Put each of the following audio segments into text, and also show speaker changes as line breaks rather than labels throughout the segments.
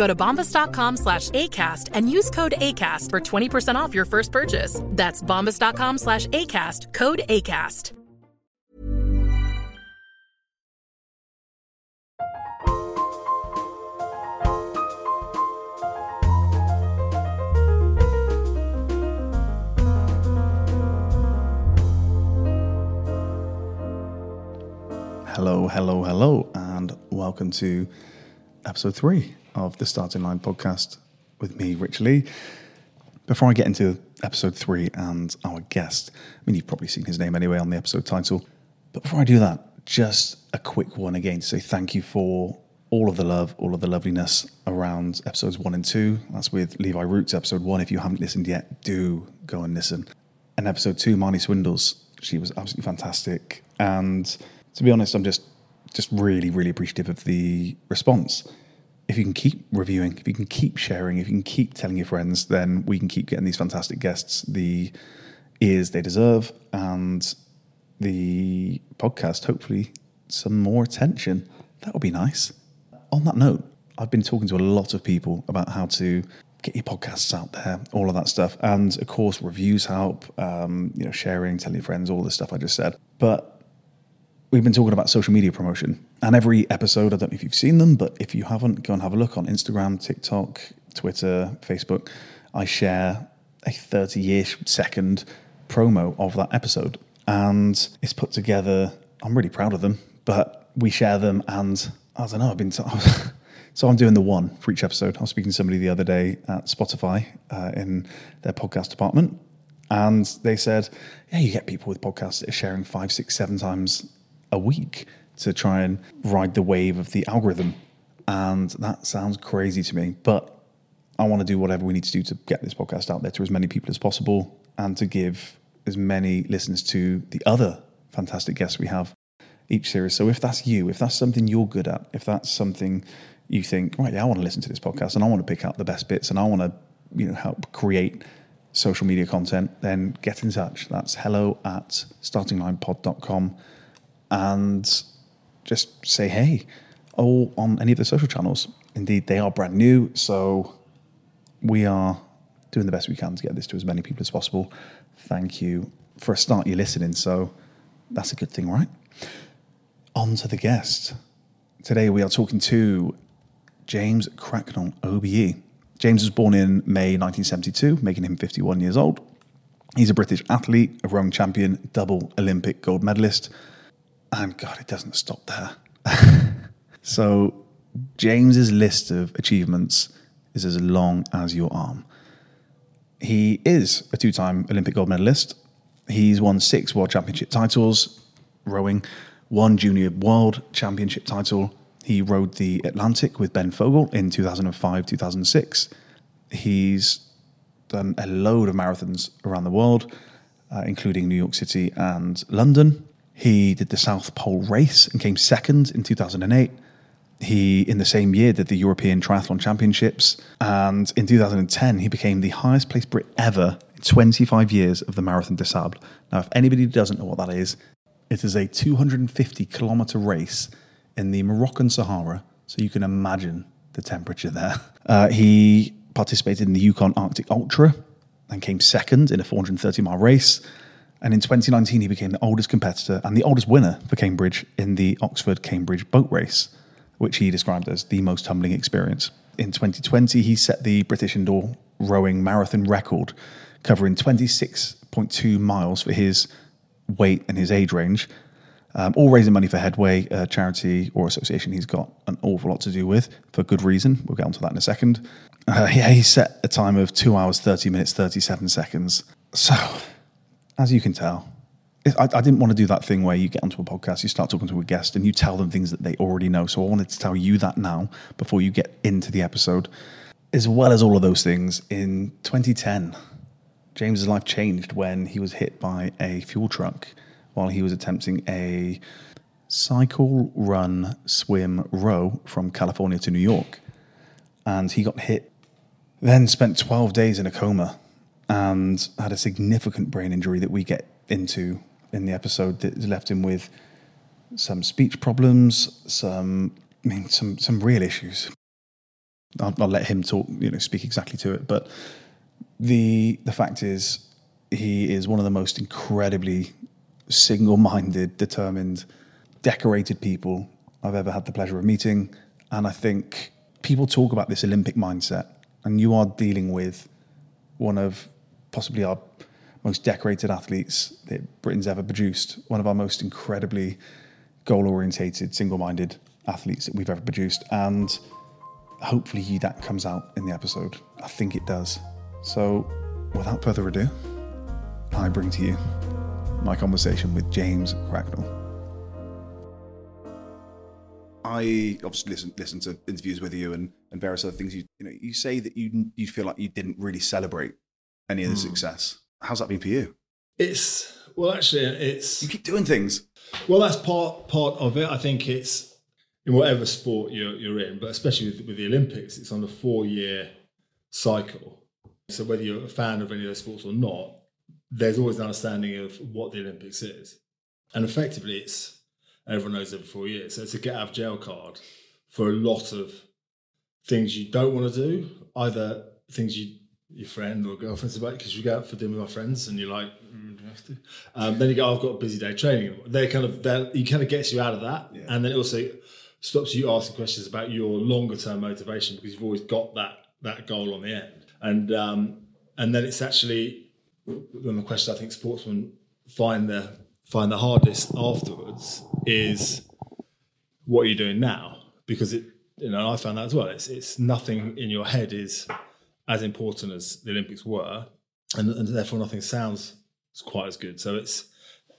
Go to bombas.com slash ACAST and use code ACAST for 20% off your first purchase. That's bombas.com slash ACAST, code ACAST.
Hello, hello, hello, and welcome to episode three of the Starting Line podcast with me, Rich Leigh. Before I get into episode three and our guest, I mean, you've probably seen his name anyway on the episode title, but before I do that, just a quick one again to say thank you for all of the love, all of the loveliness around episodes one and two. That's with Levi Roots, episode one. If you haven't listened yet, do go and listen. And episode two, Marnie Swindells, she was absolutely fantastic. And to be honest, I'm just just really, really appreciative of the response. If you can keep reviewing, if you can keep sharing, if you can keep telling your friends, then we can keep getting these fantastic guests the ears they deserve and the podcast, hopefully, some more attention. That would be nice. On that note, I've been talking to a lot of people about how to get your podcasts out there, all of that stuff. And of course, reviews help, um, you know, sharing, telling your friends, all the stuff I just said. But we've been talking about social media promotion. And every episode, I don't know if you've seen them, but if you haven't, go and have a look on Instagram, TikTok, Twitter, Facebook. I share a 30 ish second promo of that episode. And it's put together, I'm really proud of them, but we share them. And I don't know, I've been. So I'm doing the one for each episode. I was speaking to somebody the other day at Spotify uh, in their podcast department. And they said, yeah, you get people with podcasts that are sharing five, six, seven times a week to try and ride the wave of the algorithm. And that sounds crazy to me, but I want to do whatever we need to do to get this podcast out there to as many people as possible and to give as many listeners to the other fantastic guests we have each series. So if that's you, if that's something you're good at, if that's something you think, right, yeah, I want to listen to this podcast and I want to pick out the best bits and I want to, you know, help create social media content, then get in touch. That's hello at startinglinepod.com and just say hey or on any of the social channels. Indeed, they are brand new, so we are doing the best we can to get this to as many people as possible. Thank you for a start. You're listening, so that's a good thing, right? On to the guest. Today we are talking to James Cracknell, OBE. James was born in May 1972, making him 51 years old. He's a British athlete, a rowing champion, double Olympic gold medalist, and God, it doesn't stop there. so, James's list of achievements is as long as your arm. He is a two time Olympic gold medalist. He's won six world championship titles, rowing, one junior world championship title. He rowed the Atlantic with Ben Fogle in 2005 2006. He's done a load of marathons around the world, uh, including New York City and London. He did the South Pole race and came second in 2008. He, in the same year, did the European Triathlon Championships. And in 2010, he became the highest placed Brit ever in 25 years of the Marathon des Sables. Now, if anybody doesn't know what that is, It is a 250 kilometer race in the Moroccan Sahara, so you can imagine the temperature there. Uh, he participated in the Yukon Arctic Ultra and came second in a 430 mile race. And in 2019, he became the oldest competitor and the oldest winner for Cambridge in the Oxford Cambridge boat race, which he described as the most humbling experience. In 2020, he set the British indoor rowing marathon record, covering 26.2 miles for his weight and his age range, um, all raising money for Headway, a charity or association he's got an awful lot to do with for good reason. We'll get onto that in a second. Uh, yeah, he set a time of two hours, 30 minutes, 37 seconds. So, as you can tell, I, I, didn't want to do that thing where you get onto a podcast, you start talking to a guest, and you tell them things that they already know. So, I wanted to tell you that now before you get into the episode. As well as all of those things, in 2010, James's life changed when he was hit by a fuel truck while he was attempting a cycle, run, swim, row from California to New York. And he got hit, then spent 12 days in a coma and had a significant brain injury that we get into in the episode that left him with some speech problems, some I mean some some real issues. I'll, I'll let him talk, you know, speak exactly to it. But the the fact is, he is one of the most incredibly single minded, determined, decorated people I've ever had the pleasure of meeting. And I think people talk about this Olympic mindset, and you are dealing with one of possibly our most decorated athletes that Britain's ever produced, one of our most incredibly goal orientated, single minded athletes that we've ever produced. And hopefully that comes out in the episode. I think it does. So without further ado, I bring to you my conversation with James Cracknell. I obviously listen listen to interviews with you and, and various other things. You you know you say that you you feel like you didn't really celebrate any of the mm. success. How's that been for you?
It's well, actually, it's
you keep doing things.
Well, that's part part of it. I think it's in whatever sport you're you're in, but especially with, with the Olympics, it's on a four year cycle. So whether you're a fan of any of those sports or not, there's always an understanding of what the Olympics is. And effectively, it's everyone knows every four years. So it's a get out of jail card for a lot of things you don't want to do, either things you your friend or girlfriend's about because you go out for dinner with my friends and you're like, mm, do you have to? Um, then you go, I've got a busy day training. They kind of that you kind of gets you out of that, yeah. and then it also stops you asking questions about your longer term motivation because you've always got that that goal on the end, and um, and then it's actually one of the questions I think sportsmen find the find the hardest afterwards is what are you doing now? Because it, you know, I found that as well. It's it's nothing in your head is as important as the Olympics were, and, and therefore nothing sounds quite as good. So it's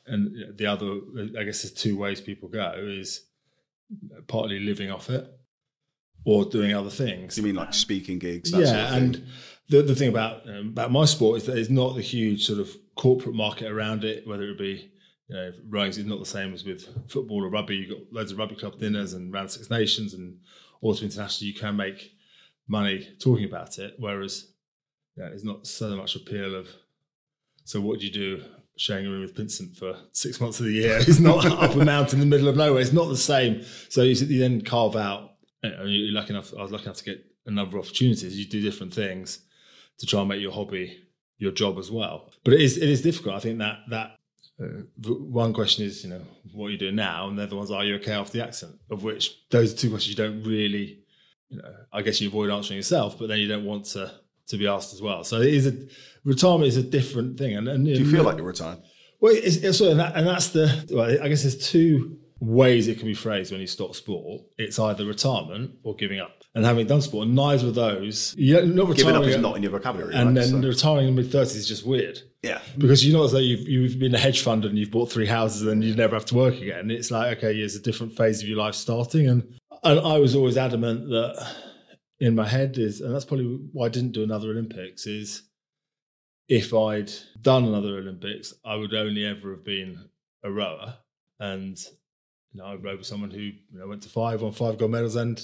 and the other, I guess, there's two ways people go is partly living off it or doing other things.
You mean like speaking gigs?
yeah, sort of and the, the thing about um, about my sport is that there's not the huge sort of corporate market around it, whether it be you know, rowing is not the same as with football or rugby. You've got loads of rugby club dinners and round Six Nations and also international. You can make money talking about it, whereas yeah, it's not so much appeal of. So what do you do? Sharing a room with Pinsent for six months of the year. It's not up a mountain in the middle of nowhere. It's not the same. So you, then carve out. Know, you're lucky enough. I was lucky enough to get a number of opportunities. You do different things to try and make your hobby your job as well. But it is it is difficult. I think that that uh, one question is you know what are you doing now, and the other one's are you okay after the accident? Of which those are two questions you don't really, you know, I guess you avoid answering yourself, but then you don't want to to be asked as well. So it is a retirement is a different thing. And, and
do you feel like you're retired?
Well, it's, it's and, that, and that's the well, I guess there's two ways it can be phrased when you stop sport. It's either retirement or giving up and having done sport, and neither of those, you're not retiring.
Giving up is not in your vocabulary.
And
right?
then so. retiring in mid 30s is just weird.
Yeah.
Because you know, as though you've, you've been a hedge fund and you've bought three houses and you never have to work again. It's like, okay, there's a different phase of your life starting. And, and I was always adamant that in my head is, and that's probably why I didn't do another Olympics, is if I'd done another Olympics, I would only ever have been a rower. And you know, I rowed with someone who you know, went to five, won five gold medals, and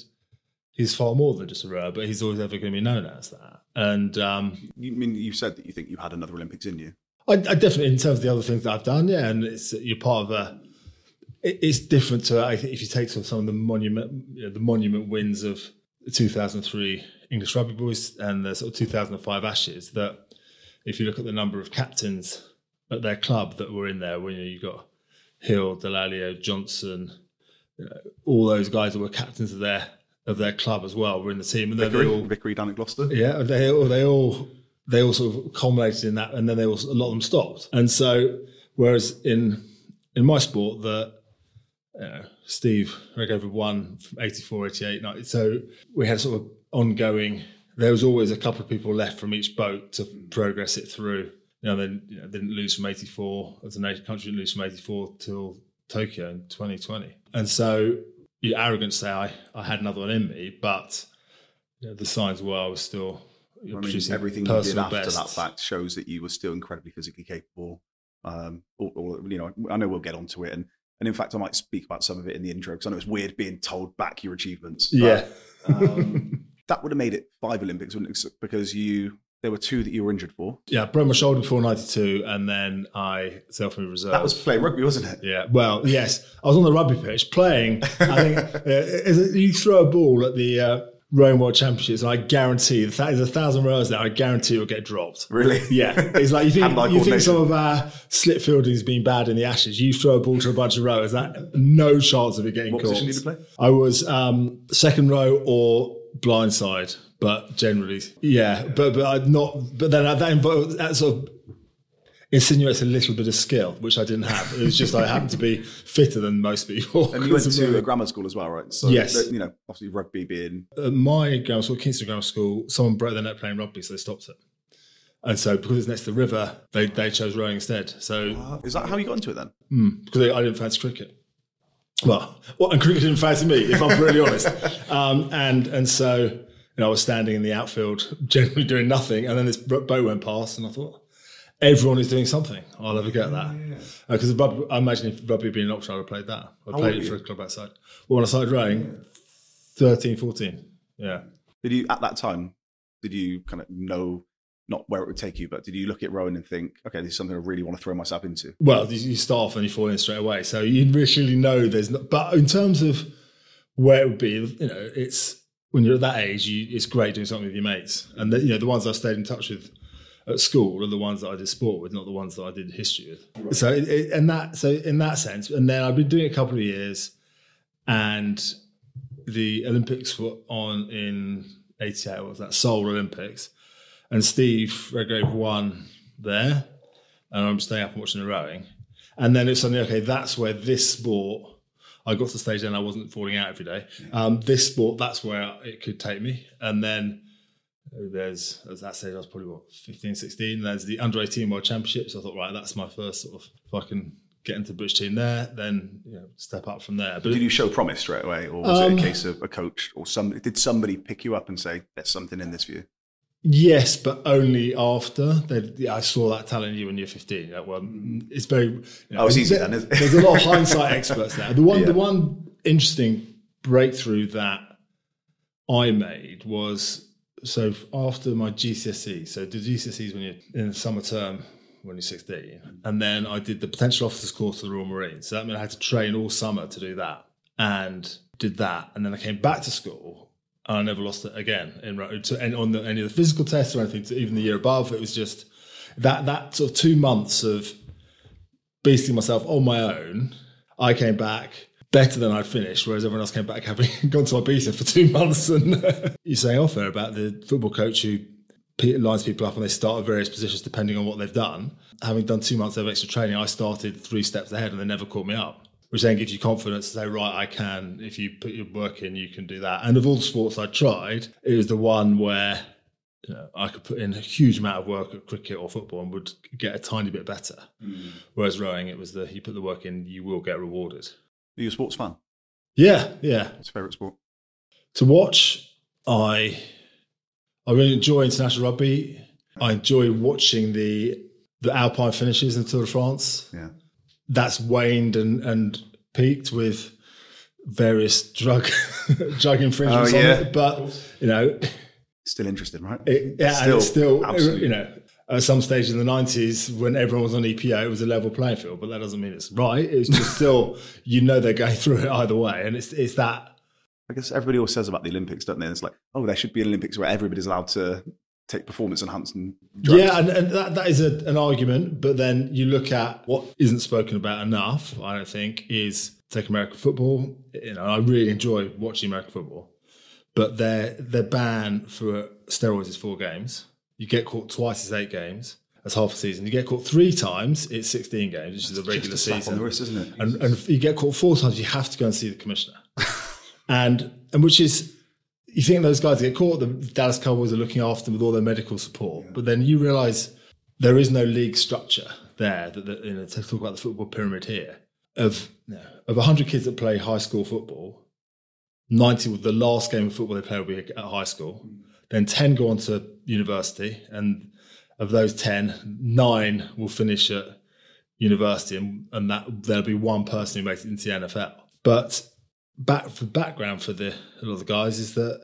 he's far more than just a rower, but he's always ever going to be known as that. And um,
you mean you said that you think you had another Olympics in you?
I, I, definitely, in terms of the other things that I've done, yeah, and it's you're part of a it, it's different to I think if you take some of the monument you know, the monument wins of the 2003 English Rugby Boys and the sort of 2005 Ashes. That if you look at the number of captains at their club that were in there, when you, know, you got Hill, Dallaglio, Johnson, you know, all those guys that were captains of their of their club as well were in the team, and they all
Vickery down at Gloucester.
yeah, they all they all they all sort of culminated in that, and then they all a lot of them stopped. And so, whereas in in my sport, the know, Steve Redgrave won from 84, 88, 90. So we had sort of ongoing. There was always a couple of people left from each boat to progress it through. You know, then you know, didn't lose from 84 as a nation country, didn't lose from 84 till Tokyo in 2020. And so, you arrogant to say I, I had another one in me, but you know, the signs were I was still you know,
I mean,
producing
everything you did after
best.
that fact shows that you were still incredibly physically capable. Um, or, or, you know, I know we'll get onto it, and and in fact, I might speak about some of it in the intro because I know it's weird being told back your achievements. but,
Yeah.
um, that would have made it five Olympics, wouldn't it? Because you there were two that you were injured for.
Yeah, I broke my shoulder before 92, and then I self moved reserve.
That was playing rugby, wasn't it?
Yeah, well, yes. I was on the rugby pitch playing. I think uh, you throw a ball at the uh, Rome World Championships, and I guarantee that there's a thousand rows there. I guarantee it'll get dropped.
Really?
Yeah, it's like you think you think some of our slip fielding's been bad in the Ashes. You throw a ball to a bunch of rowers, that no chance of it getting
What
caught.
position did you play?
I was um, second row or blindside, but generally, yeah. But but I'd not. But then that involved that sort of insinuates a little bit of skill, which I didn't have. It was just I happened to be fitter than most people.
And you went to a grammar school as well, right? So,
Yes.
You know, obviously rugby being
At my grammar school, Kingston Grammar School, someone broke their neck playing rugby, so they stopped it. And so, because it's next to the river, they, they chose rowing instead. So, ah,
is that how you got into it then?
Hmm, because I didn't fancy cricket. Well, well, and cricket didn't fancy me, if I'm really honest. Um, and and so, you know, I was standing in the outfield, generally doing nothing, and then this boat went past, and I thought, everyone is doing something. I'll never get that. Because uh, I imagine if rugby had been an option, I would have played that. I played it
were
for
you?
a club outside. Well, when I started rowing, 13, 14. Yeah.
Did you at that time? Did you kind of know not where it would take you, but did you look at rowing and think, okay, this is something I really want to throw myself into?
Well, you you start off and you fall in straight away. So you initially know there's not, but in terms of where it would be, you know, it's when you're at that age, you, it's great doing something with your mates. And the, you know, the ones I stayed in touch with at school are the ones that I did sport with, not the ones that I did history with. So, it, it, and that, so in that sense, and then I've been doing it a couple of years, and the Olympics were on in '88. What was that Seoul Olympics? And Steve Redgrave won there, and I'm staying up and watching the rowing. And then it's suddenly okay. That's where this sport. I got to the stage then I wasn't falling out every day. Um, this sport, that's where it could take me. And then there's at that stage I was probably what 15, 16. There's the under 18 World Championships. I thought right, that's my first sort of if I can get into the British team there, then you know step up from there. But
Did you show promise straight away, or was
Um,
it a case of a coach or somebody? Did somebody pick you up and say, "There's something in this for you"?
Yes, but only after they, yeah, I saw that talent in you when you're 15. Yeah, Well, it's very. You know,
Oh, it's easy
there-
then, isn't it?
There's a lot of hindsight experts there. The one,
Yeah.
the one interesting breakthrough that I made was so after my GCSE. So the GCSEs when you're in the summer term when you're 16, and then I did the potential officers course to the Royal Marines. So that meant I had to train all summer to do that, and did that, and then I came back to school and I never lost it again in to on the, any of the physical tests or anything. Even the year above, it was just that that sort of two months of beasting myself on my own. I came back better than I'd finished, whereas everyone else came back having gone to Ibiza for two months. And you're saying off there about the football coach who lines people up and they start at various positions depending on what they've done. Having done two months of extra training, I started three steps ahead and they never caught me up which then gives you confidence to say, right, I can. If you put your work in, you can do that. And of all the sports I tried, it was the one where you know, I could put in a huge amount of work at cricket or football and would get a tiny bit better. Mm. Whereas rowing, it was the you put the work in, you will get rewarded.
Are you a sports fan?
Yeah, yeah.
What's your favourite sport?
To watch, I I really enjoy international rugby. I enjoy watching the the Alpine finishes in Tour de France.
Yeah.
that's waned and, and peaked with various drug drug infringements
Oh, yeah.
on it. But you know,
Still interested, right?
it, yeah, and it's still
absolutely.
you know, at some stage in the 90s when everyone was on EPO, it was a level playing field, but that doesn't mean it's right. It's just still, you know, they're going through it either way. And it's, it's that.
I guess everybody always says about the Olympics, don't they? It's like, oh, there should be an Olympics where everybody's allowed to take performance enhancing drugs.
Yeah, and, and that, that is a, an argument. But then you look at what isn't spoken about enough, I don't think, is take American football. You know, I really enjoy watching American football, but their their ban for steroids is four games. You get caught twice, it's eight games. That's half a season. You get caught three times, it's 16 games, which is a regular
Just a slap
season.
on the wrist, isn't it?
And, and if you get caught four times, you have to go and see the commissioner. and and which is, you think those guys get caught, the Dallas Cowboys are looking after them with all their medical support. But then you realise there is no league structure there. That, that you know, to talk about the football pyramid here of know, of 100 kids that play high school football, 90 with the last game of football they play will be at high school. Mm. Then 10 go on to university, and of those 10, nine will finish at university, and, and that there'll be one person who makes it into the NFL. But back for background for the a lot of the guys is that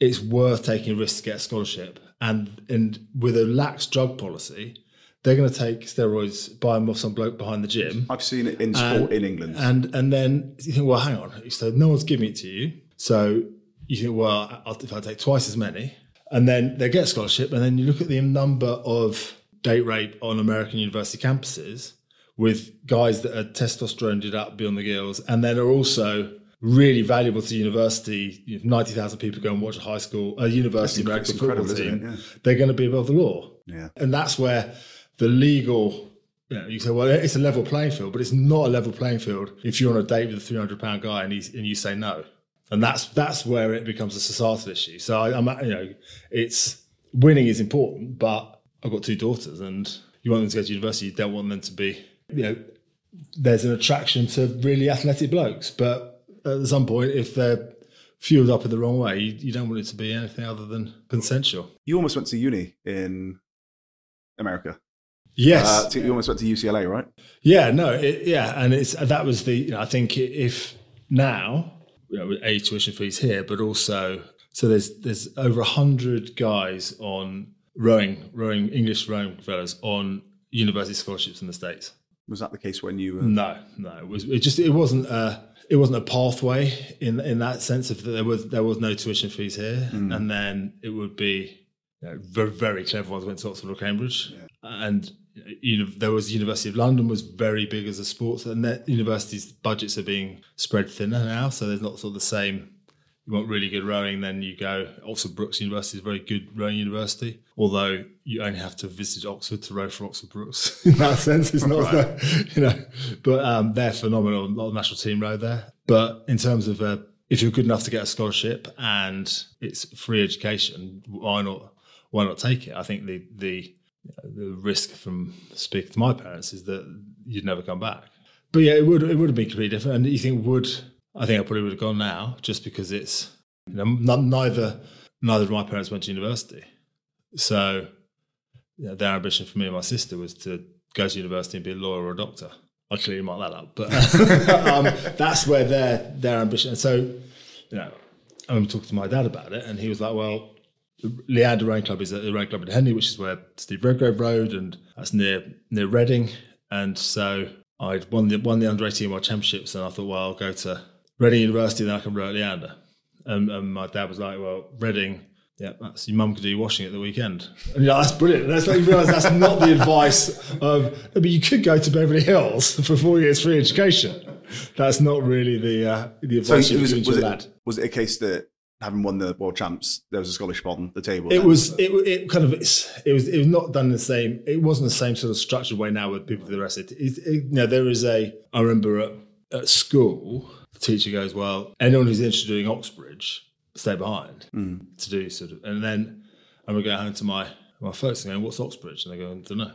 it's worth taking a risk to get a scholarship, and and with a lax drug policy, they're going to take steroids, buy them off some bloke behind the gym,
I've seen it in sport in England.
and and then you think, well, hang on. So no one's giving it to you. So you think, well, I'll, if I take twice as many, and then they get a scholarship, and then you look at the number of date rape on American university campuses with guys that are testosteroned up beyond the gills, and then are also really valuable to the university. If ninety thousand people go and watch a high school, a university
That's
American football team,
isn't
they're going to be above the law.
Yeah.
And that's where the legal, you know, you say, well, it's a level playing field, but it's not a level playing field if you're on a date with a 300 pound guy and, he's, and you say no. And that's that's where it becomes a societal issue. So I, I'm, you know, it's winning is important, but I've got two daughters, and you want them to go to university. You don't want them to be, you know, there's an attraction to really athletic blokes, but at some point, if they're fueled up in the wrong way, you, you don't want it to be anything other than consensual.
You almost went to uni in America.
Yes,
Uh, to- you almost went to UCLA, right?
Yeah, no, it, yeah, and it's that was the. You know, I think if now, you know, with a tuition fees here, but also so there's there's over a hundred guys on rowing, rowing English rowing fellows on university scholarships in the states.
Was that the case when you were?
No, no, it was it just it wasn't a it wasn't a pathway in in that sense of that there was there was no tuition fees here, mm. and then it would be you know, very very clever ones went to Oxford or Cambridge, and you know there was University of London was very big as a sports, and that universities' budgets are being spread thinner now, so there's not sort of the same. You want really good rowing, then you go. Oxford Brookes University is a very good rowing university, although you only have to visit Oxford to row for Oxford Brookes. In that sense, it's not, as though, you know, but um, they're phenomenal. A lot of national team row there. But in terms of uh, if you're good enough to get a scholarship and it's free education, why not? Why not take it? I think the the the risk from speaking to my parents is that you'd never come back. But yeah, it would it would have been completely different. And you think would I think I probably would have gone now just because it's you know n- neither neither of my parents went to university, so you know, their ambition for me and my sister was to go to university and be a lawyer or a doctor. I clearly marked that up, but um, that's where their their ambition. And so you know, I remember talking to my dad about it, and he was like, "Well, Leander Rowing Club is at the rowing club in Henley, which is where Steve Redgrave rowed, and that's near near Reading. And so I'd won the won the under eighteen world championships, and I thought, well, I'll go to Reading University, then I can row at Leander. And, and my dad was like, well, Reading. Yeah, that's your mum could do washing at the weekend. And you know, that's brilliant. That's like you realise that's not the advice of. But you could go to Beverly Hills for four years free education. That's not really the uh, the
So
advice
it
you
was, was,
a
it, was it a case that having won the world champs, there was a scholarship on the table?
It
then?
was it, it kind of it's, it was it was not done the same. It wasn't the same sort of structured way now with people for the rest. It, it, it, you know, there is a. I remember at, at school, the teacher goes, "Well, anyone who's interested in doing Oxbridge, stay behind hmm. to do sort of." And then I would go home to my my folks and go, "What's Oxbridge?" And they go, "I don't know."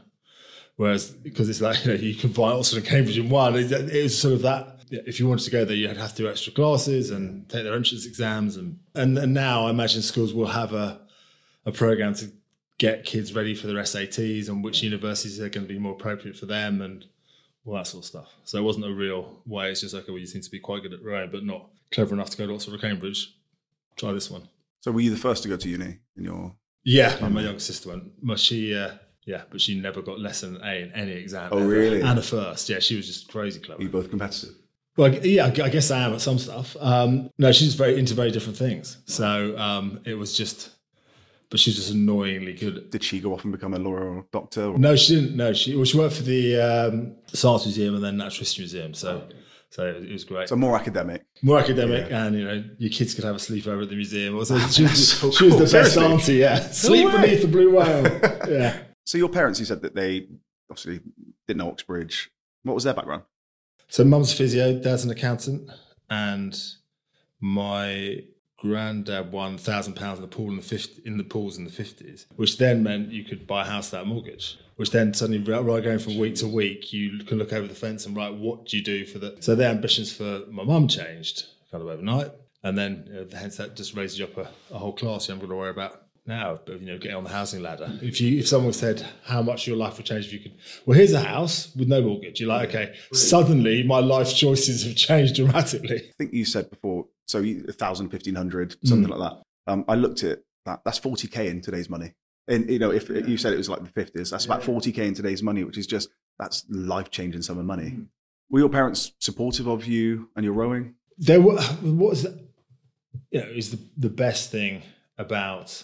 Whereas because it's like you, know, you combine Oxford and Cambridge in one, it, it was sort of that. If you wanted to go there, you'd have to do extra classes and take their entrance exams, and and, and now I imagine schools will have a a program to get kids ready for their SATs and which universities are going to be more appropriate for them and all that sort of stuff. So it wasn't a real way. It's just like, well, you seem to be quite good at rowing, but not clever enough to go to Oxford or Cambridge. Try this one.
So were you the first to go to uni in your
Yeah, and my younger sister went. Well, she, uh, yeah, but she never got less than an A in any exam.
Oh,
ever.
really?
And a first. Yeah, she was just crazy clever.
Are you both competitive?
Well, yeah, I guess I am at some stuff. Um, no, she's very into very different things. So um, it was just, but she's just annoyingly good.
Did she go off and become a lawyer or doctor? Or?
No, she didn't. No, she well, she worked for the um, Science Museum and then Natural History Museum. So, so it was great.
So more academic.
More academic, and you know, your kids could have a sleepover at the museum. Also, she was,
so
she was
cool.
the best
Seriously?
auntie. Yeah, sleep
way.
beneath the blue whale. yeah.
So your parents, you said that they obviously didn't know Oxbridge. What was their background?
So mum's a physio, dad's an accountant, and my granddad won thousand pounds in the pool in the 50, in the pools in the fifties, which then meant you could buy a house a mortgage. Which then suddenly, right going from week to week, you can look over the fence and right, what do you do for the? So their ambitions for my mum changed kind of overnight, and then know, hence that just raises you up a, a whole class. You haven't got to worry about now, but you know, getting on the housing ladder. If you if someone said how much your life would change if you could, well, here's a house with no mortgage. You're like, okay, suddenly my life choices have changed dramatically.
I think you said before, so you, 1,000, 1,500, something like that. Um, I looked at that. That's 40K in today's money. And, you know, if you said it was like the 50s, that's about 40K in today's money, which is just, that's life changing sum of money. Were your parents supportive of you and your rowing?
There were what was the, you know is the the best thing about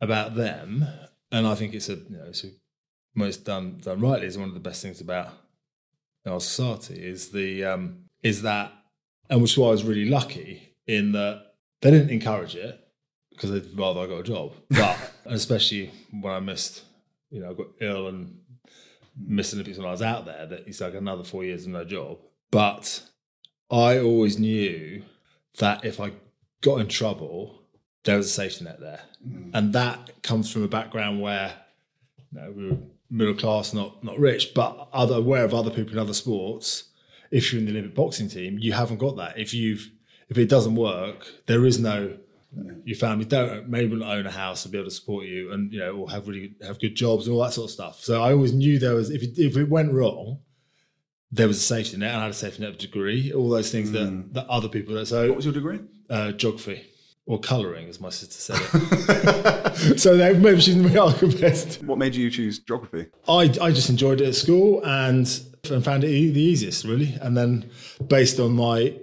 about them, and I think it's a you know it's a, when it's done done rightly is one of the best things about our society is the um is that and which is why I was really lucky in that they didn't encourage it because they'd rather I got a job, but especially when I missed you know I got ill and missed Olympics when I was out there that it's like another four years of no job, but I always knew that if I got in trouble, there was a safety net there. And that comes from a background where you know, we were middle class, not not rich, but other aware of other people in other sports. If you're in the Olympic boxing team, you haven't got that. If you've if it doesn't work, there is no your family don't maybe not own a house and be able to support you and you know or have really have good jobs and all that sort of stuff. So I always knew there was if it, if it went wrong, there was a safety net. and I had a safety net degree, all those things that, that other people don't. So
What was your degree?
uh, geography or colouring, as my sister said it. so they, maybe she's the real archivist.
What made you choose geography?
I, I just enjoyed it at school and, and found it e- the easiest, really. And then based on my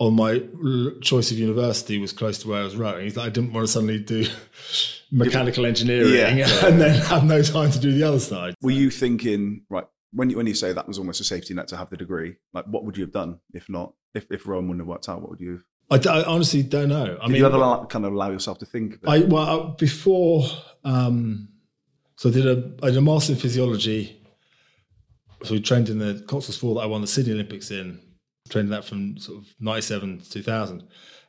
on my l- choice of university was close to where I was rowing. Like I didn't want to suddenly do mechanical engineering
Yeah.
and then have no time to do the other side.
Were you thinking, right, when you, when you say that was almost a safety net to have the degree, like what would you have done if not, if, if Rome wouldn't have worked out, what would you have?
I, d- I honestly don't know. I
Did
mean,
you ever allow, kind of allow yourself to think?
I well I- before um, so I did a I did a master in physiology. So we trained in the coxless four that I won the Sydney Olympics in. Trained in that from sort of ninety seven to two thousand,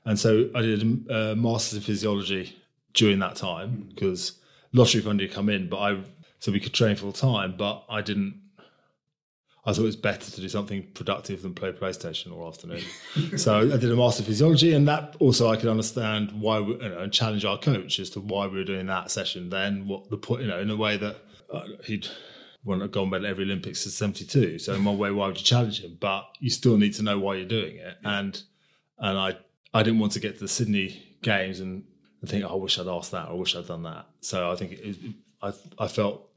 and so I did a master's in physiology during that time because lottery funding had come in, but I so we could train full time, but I didn't. I thought it was better to do something productive than play PlayStation all afternoon. so I did a master physiology, and that also I could understand why we, you know, and challenge our coach as to why we were doing that session. Then what the point, you know, in a way that uh, he'd won a gold medal every Olympics since '72. So in one way, why would you challenge him? But you still need to know why you're doing it, and and I I didn't want to get to the Sydney Games and, and think, oh, I wish I'd asked that, or I wish I'd done that. So I think it, it, I I felt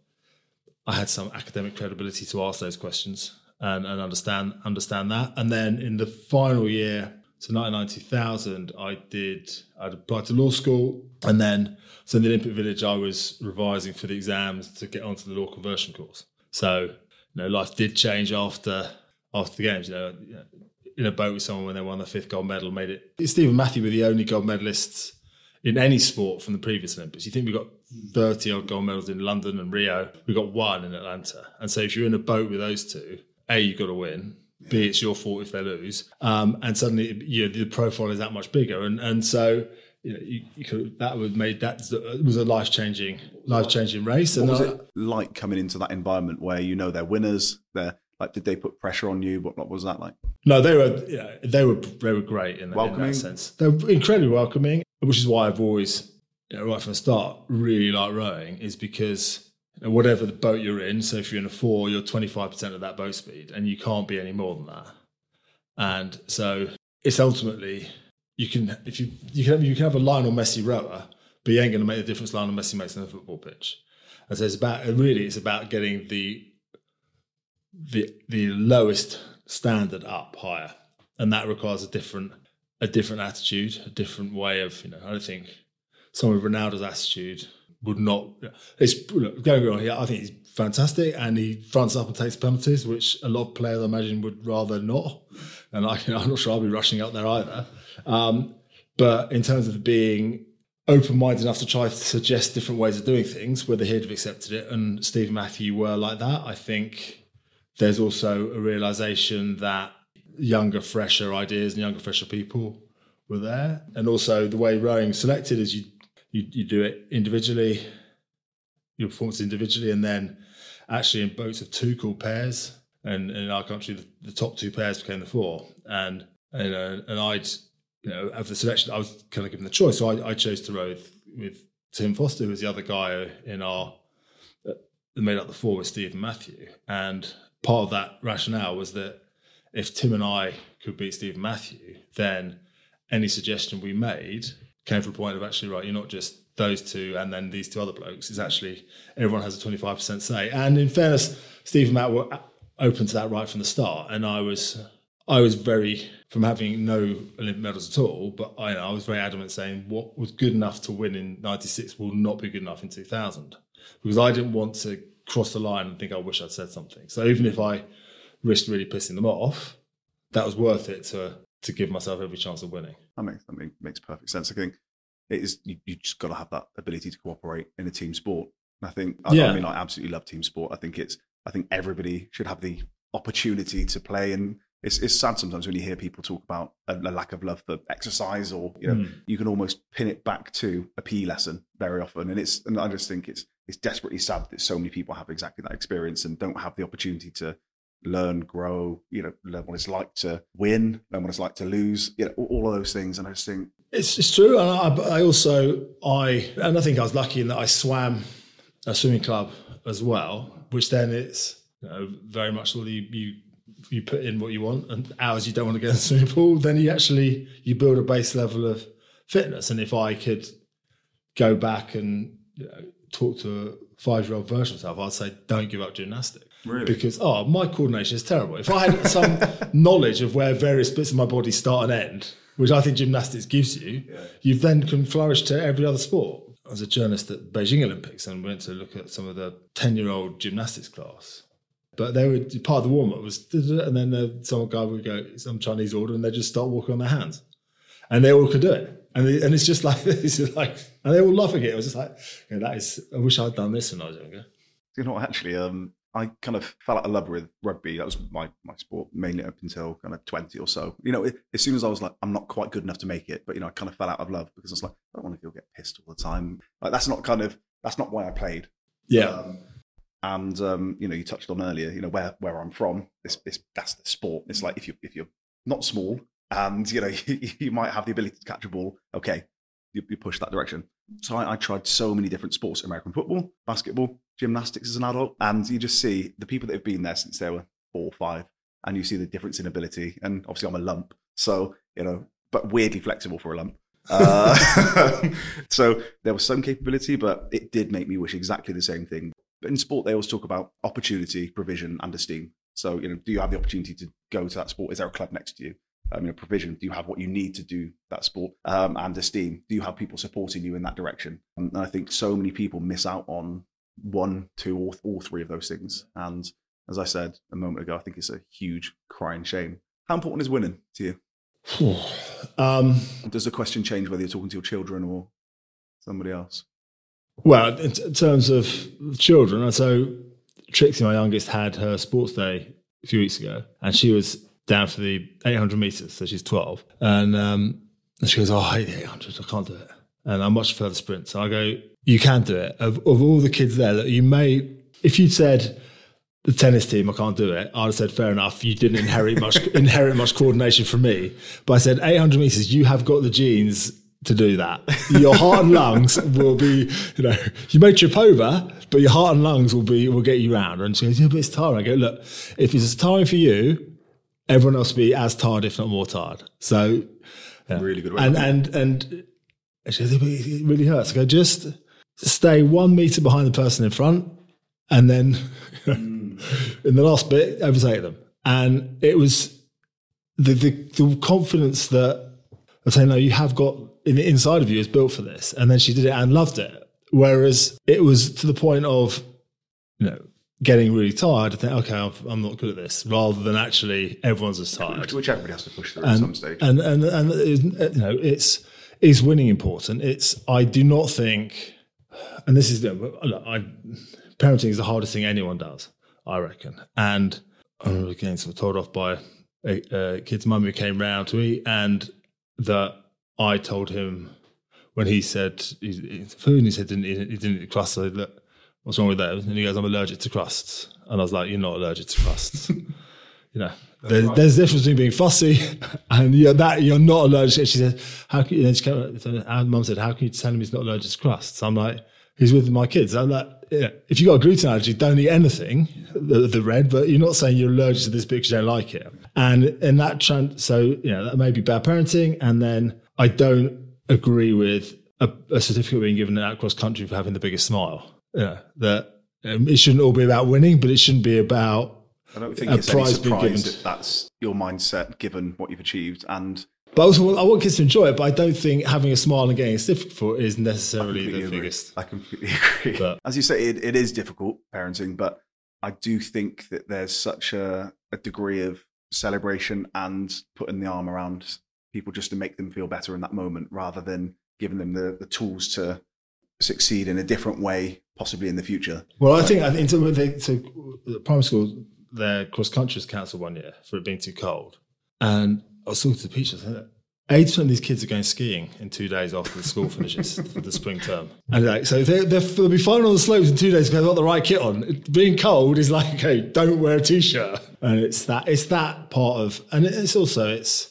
I had some academic credibility to ask those questions and, and understand understand that. And then in the final year, so 1990, 2000, I did I'd applied to law school, and then so in the Olympic Village, I was revising for the exams to get onto the law conversion course. So you know, life did change after after the games. You know, in a boat with someone when they won the fifth gold medal, made it. Stephen Matthew were the only gold medalists in any sport from the previous Olympics. You think we've got 30 odd gold medals in London and Rio, we got one in Atlanta. And so if you're in a boat with those two, A, you've got to win. B, it's your fault if they lose. Um, and suddenly you know, the profile is that much bigger. And and so you know, you, you could, that was made that was a life changing life changing race. And
What was
I-
it like coming into that environment where you know they're winners? They're like, did they put pressure on you? What, what was that like?
No, they were know, they were they were great in, in
Welcoming?
that sense. They were incredibly welcoming, which is why I've always you know, right from the start really like rowing is because you know, whatever the boat you're in. So if you're in a four, you're 25 percent of that boat speed, and you can't be any more than that. And so it's ultimately you can if you you can have, you can have a Lionel Messi rower, but you ain't going to make the difference Lionel Messi makes on a football pitch. And so it's about really it's about getting the the the lowest standard up higher, and that requires a different a different attitude, a different way of you know. I don't think someone with Ronaldo's attitude would not. It's going wrong here. I think he's fantastic, and he fronts up and takes penalties, which a lot of players I imagine would rather not. And I, am not sure I'll be rushing up there either. Um, but in terms of being open-minded enough to try to suggest different ways of doing things, whether he'd have accepted it, and Steve Matthew were like that, I think there's also a realization that younger, fresher ideas and younger, fresher people were there, and also the way rowing selected is you you, you do it individually, your performance individually, and then actually in boats of two called pairs. And in our country, the, the top two pairs became the four. And know, and I'd you know of the selection, I was kind of given the choice, so I, I chose to row with, with Tim Foster, who was the other guy in our that made up the four with Steve and Matthew. And part of that rationale was that if Tim and I could beat Steve and Matthew, then any suggestion we made came from a point of actually right, you're not just those two and then these two other blokes. It's actually everyone has a 25% say. And in fairness, Steve and Matt were open to that right from the start. And I was I was very from having no Olympic medals at all, but I, I was very adamant saying what was good enough to win in '96 will not be good enough in 2000 because I didn't want to cross the line and think I wish I'd said something. So even if I risked really pissing them off, that was worth it to to give myself every chance of winning.
That makes that makes perfect sense. I think it is you, you just got to have that ability to cooperate in a team sport. And I think I, yeah. I mean I absolutely love team sport. I think it's I think everybody should have the opportunity to play and it's, it's sad sometimes when you hear people talk about a, a lack of love for exercise or you know mm. you can almost pin it back to a PE lesson very often and it's and I just think it's it's desperately sad that so many people have exactly that experience and don't have the opportunity to learn, grow, you know, learn what it's like to win, learn what it's like to lose, you know, all of those things. And I just think
it's, it's true. And I, I also, I, and I think I was lucky in that I swam a swimming club as well, which then it's you know, very much all you, you, you put in what you want and hours you don't want to get in the swimming pool, then you actually, you build a base level of fitness. And if I could go back and you know, talk to a five year old version of myself, I'd say, don't give up gymnastics
Really?
Because oh, my coordination is terrible. If I had some knowledge of where various bits of my body start and end, which I think gymnastics gives you, yeah. you then can flourish to every other sport. I was a journalist at Beijing Olympics and went to look at some of the ten-year-old gymnastics class. But they were part of the warm-up was, and then uh, some guy would go some Chinese order, and they just start walking on their hands, and they all could do it. And, they, and it's just like this is like, and they're all laughing at it. I was just like, yeah, that is. I wish I'd done this when I was younger.
You know, actually, um, I kind of fell out of love with rugby. That was my, my sport mainly up until kind of 20 or so. You know, as soon as I was like, I'm not quite good enough to make it, but, you know, I kind of fell out of love because I was like, I don't want to go get pissed all the time. Like, that's not kind of, that's not why I played.
Yeah. Um,
and, um, you know, you touched on earlier, you know, where, where I'm from, this, this, that's the sport. It's like if you, if you're not small and, you know, you, you might have the ability to catch a ball, okay, you, you push that direction. So I, I, tried so many different sports: American football, basketball, gymnastics as an adult, and you just see the people that have been there since they were four or five, and you see the difference in ability. And obviously, I'm a lump, so you know, but weirdly flexible for a lump. Uh, so there was some capability, but it did make me wish exactly the same thing. But in sport, they always talk about opportunity, provision, and esteem. So, you know, do you have the opportunity to go to that sport? Is there a club next to you? Um, you know, provision? Do you have what you need to do that sport? Um, and esteem? Do you have people supporting you in that direction? Um, and I think so many people miss out on one, two, or all three of those things. And as I said a moment ago, I think it's a huge crying shame. How important is winning to you? um, Does the question change whether you're talking to your children or somebody else?
Well, in, t- in terms of children, so Trixie, my youngest, had her sports day a few weeks ago, and she was down for the 800 meters. So she's 12. And, um, and she goes, Oh, I hate the 800. I can't do it. And I'm much the sprint. So I go, You can do it. Of, of all the kids there, that you may, if you'd said, the tennis team, I can't do it. I'd have said, fair enough. You didn't inherit much inherit much coordination from me. But I said, 800 meters, you have got the genes to do that. Your heart and lungs will be, you know, you may trip over, but your heart and lungs will be will get you round. And she goes, yeah, but it's tiring. I go, look, if it's tiring for you, everyone else will be as tired, if not more tired. So,
yeah. really good.
And and and And she goes, it really hurts. I go, just stay one meter behind the person in front, and then in the last bit, overtake them. And it was the the, the confidence that of saying, no, you have got in the inside of you is built for this. And then she did it and loved it. Whereas it was to the point of, you know, getting really tired. I think, okay, I'm, I'm not good at this, rather than actually everyone's as tired.
Which everybody has to push through
and,
at some stage.
And and and you know, it's is winning important. It's I do not think, and this is look, I parenting is the hardest thing anyone does, I reckon. And I'm again sort of told off by a, a kid's mum who came round to eat, and that I told him when he said he's food, and he said didn't, he didn't eat I look, what's wrong with that? And he goes, I'm allergic to crusts. And I was like, you're not allergic to crusts. you know, there's, right. there's a difference between being fussy and you're that you're not allergic. She said, how can you, then she came, mum said, how can you tell him he's not allergic to crusts? I'm like, he's with my kids. I'm like, yeah, if you've got a gluten allergy, don't eat anything, the, the, red, but you're not saying you're allergic to this because you don't like it. And in that, trend, so, you know, that may be bad parenting. And then I don't agree with a, a certificate being given out across country for having the biggest smile. Yeah, that um, it shouldn't all be about winning, but it shouldn't be about
I don't think a it's prize any surprise that that's your mindset given what you've achieved and
but also, I want kids to enjoy it, but I don't think having a smile and getting a certificate for it is necessarily the
agree.
biggest.
I completely agree. But, As you say, it, it is difficult parenting, but I do think that there's such a, a degree of celebration and putting the arm around people just to make them feel better in that moment rather than giving them the, the tools to succeed in a different way, possibly in the future.
Well, I think, I think so, so primary school, their cross country was cancelled one year for it being too cold. And I was talking to the teachers. Eighty percent of these kids are going skiing in two days after the school finishes the spring term, and like so they will be fine on the slopes in two days because they've got the right kit on. Being cold is like okay, don't wear a t-shirt, and it's that it's that part of, and it's also it's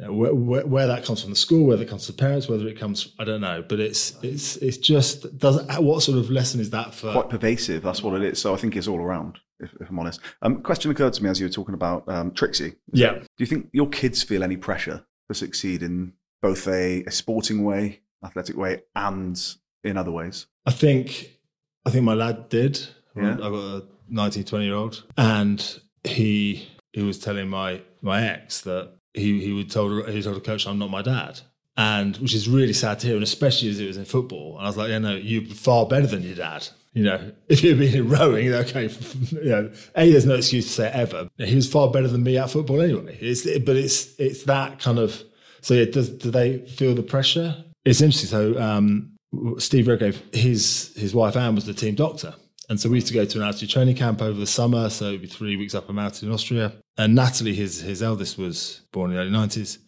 you know, where, where, where, that comes from the school, whether it comes to parents, whether it comes, I don't know, but it's it's it's just does what sort of lesson is that for?
Quite pervasive. That's what it is. So I think it's all around if, if I'm honest. Um, question occurred to me as you were talking about um, Trixie.
Yeah.
Do you think your kids feel any pressure to succeed in both a, a sporting way, athletic way, and in other ways?
I think, I think my lad did. Yeah. I've got a 19, 20 year old, and he he was telling my my ex that he he would told he told a coach I'm not my dad and which is really sad to hear, and especially as it was in football. And I was like, yeah, no, you're far better than your dad. You know, if you'd been in rowing, okay, you know, a there's no excuse to say ever. He was far better than me at football anyway. It's but it's it's that kind of so yeah. Does do they feel the pressure? It's interesting. So um, Steve Redgrave, his his wife Anne was the team doctor. And so we used to go to an altitude training camp over the summer. So three weeks up a mountain in Austria. And Natalie, his his eldest, was born in the early 90s.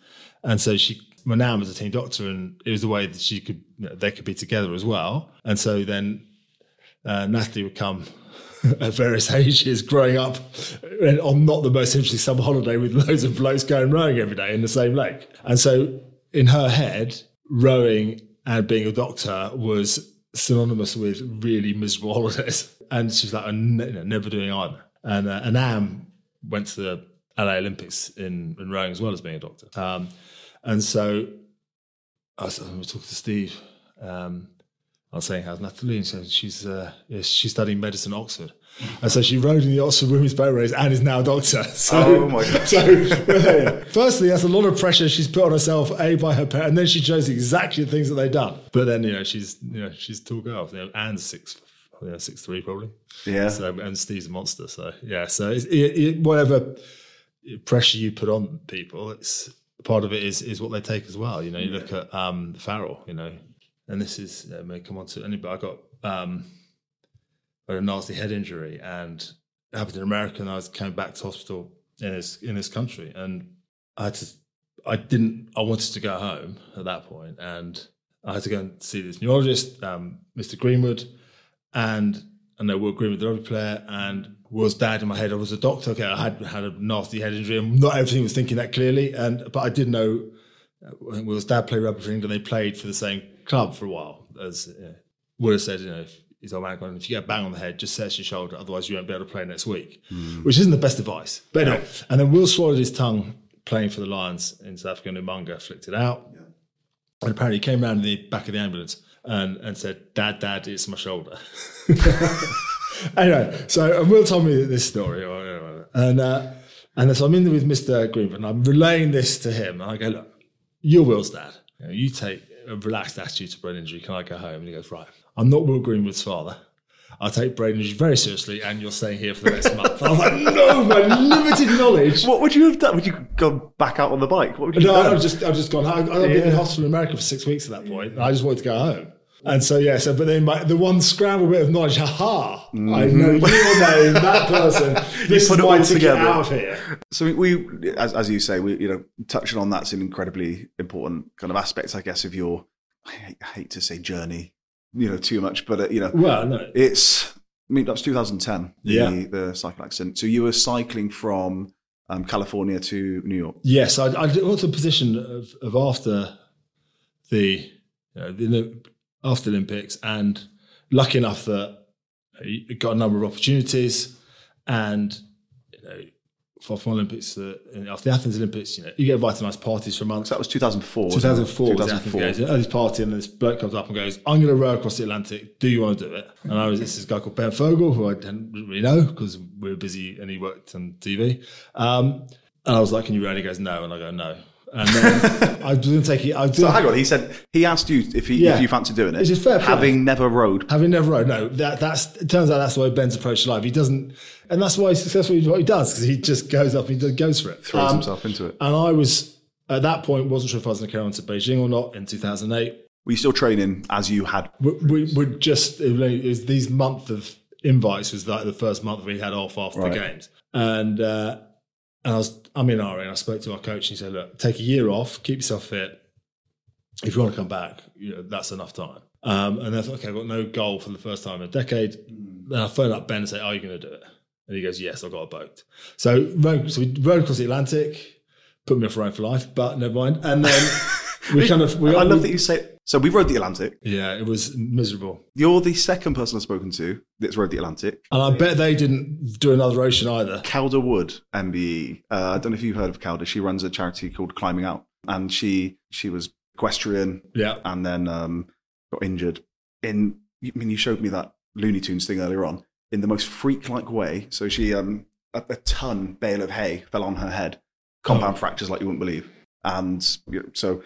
And so she my nan was a team doctor, and it was the way that she could they could be together as well. And so then uh, Natalie would come at various ages, growing up on not the most interesting summer holiday with loads of blokes going rowing every day in the same lake. And so in her head, rowing and being a doctor was synonymous with really miserable holidays. And she's like, I'm never doing either. And, uh, and Ann went to the LA Olympics in, in rowing as well as being a doctor. Um, and so I was, I was talking to Steve. Um, I was saying, how's Natalie? And so she's uh, she's studying medicine at Oxford. And so she rowed in the Oxford Women's Boat Race and is now a doctor. So,
oh my God.
So, firstly, that's a lot of pressure she's put on herself, A, by her parents, and then she shows exactly the things that they've done. But then, you know, she's, you know, she's a tall girl. You know, and six, you know, six three probably.
Yeah.
So, and Steve's a monster. So, yeah. So, it, it, whatever pressure you put on people, it's part of it is is what they take as well. You know, you look at um, Farrell, you know, and this is uh, may come on to anybody. I got um, a nasty head injury, and it happened in America, and I was coming back to hospital in this in this country, and I had to. I didn't. I wanted to go home at that point, and I had to go and see this neurologist, um, Mr. Greenwood, and I know Will Greenwood, the rugby player, and was dad in my head. I was a doctor. Okay, I had had a nasty head injury, and not everything was thinking that clearly. And but I did know Will's dad played rugby for England. They played for the same club for a while. As uh, would have said, you know, if he's old man going, if you get a bang on the head, just set your shoulder, otherwise you won't be able to play next week, mm. which isn't the best advice. But anyway, and then Will swallowed his tongue playing for the Lions in South Africa, and Umunga flicked it out. Yeah. And apparently, he came around in the back of the ambulance and, and said, Dad, Dad, it's my shoulder. anyway, so Will told me this story. And, uh, and so I'm in there with Mr. Greenwood and I'm relaying this to him. And I go, Look, you're Will's dad. You take a relaxed attitude to brain injury. Can I go home? And he goes, Right, I'm not Will Greenwood's father. I take brain injury very seriously, and you're staying here for the next month. I was like, no, my limited knowledge.
What would you have done? Would you go back out on the bike? What would you
No. I've just, I've just gone. I, I've been in hospital in America for six weeks at that point, I just wanted to go home. And so yeah, so but then my, the one scramble bit of knowledge, ha I mm-hmm. know your name, that person. This
put
is
it
my ticket
together.
out of here.
So we, we as, as you say, we you know touching on that's an incredibly important kind of aspect, I guess, of your. I hate, I hate to say journey, you know, too much, but uh, you know,
Well, no,
it's. I mean, that was 2010.
Yeah.
the, the cycle accident. So you were cycling from um, California to New York.
Yes, I, I got to a position of, of after the, you know, the after Olympics, and lucky enough that you got a number of opportunities, and for from Olympics, uh, after the Athens Olympics, you know, you get invited to nice parties for months.
So that was 2004.
2004. 2004. 2004. At this party, and this bloke comes up and goes, "I'm going to row across the Atlantic. Do you want to do it?" And I was this is a guy called Ben Fogle, who I didn't really know because we were busy, and he worked on TV. Um, and I was like, "Can you row?" And he goes, "No," and I go, "No." And then I was going to take it. I was
So hang on, he said he asked you if he
Yeah.
if you fancy doing it,
Which is fair play.
having never rowed.
Having never rowed, no, that that's it turns out that's the way Ben's approach to life. He doesn't, and that's why he's successful in what he does because he just goes up, and he goes for it,
Throws
Um,
himself into it.
And I was at that point wasn't sure if I was going to carry on to Beijing or not in 2008.
Were you still training as you had?
we, we would just it was, it was these month of invites was like the first month we had off after
Right.
the games, and uh, and I was I'm in RA and I spoke to our coach and he said, look, take a year off, keep yourself fit. If you want to come back, you know, that's enough time. Um, and I thought, okay, I've got no goal for the first time in a decade. Then I phoned up Ben and said, Are you going to do it? And he goes, Yes, I've got a boat. So, so we rowed across the Atlantic, put me off rowing for life, but never mind. And then we kind of, we,
I love
we-
that you say. So we rowed the Atlantic.
yeah, it was miserable.
You're the second person I've spoken to that's rowed the Atlantic.
And I bet they didn't do another ocean either.
Kelda Wood, MBE. Uh, I don't know if you've heard of Kelda. She runs a charity called Climbing Out, and she she was equestrian
Yeah.
and then um, got injured. In I mean, you showed me that Looney Tunes thing earlier on in the most freak-like way. So she um, a, a ton bale of hay fell on her head, compound fractures like you wouldn't believe, and you know, so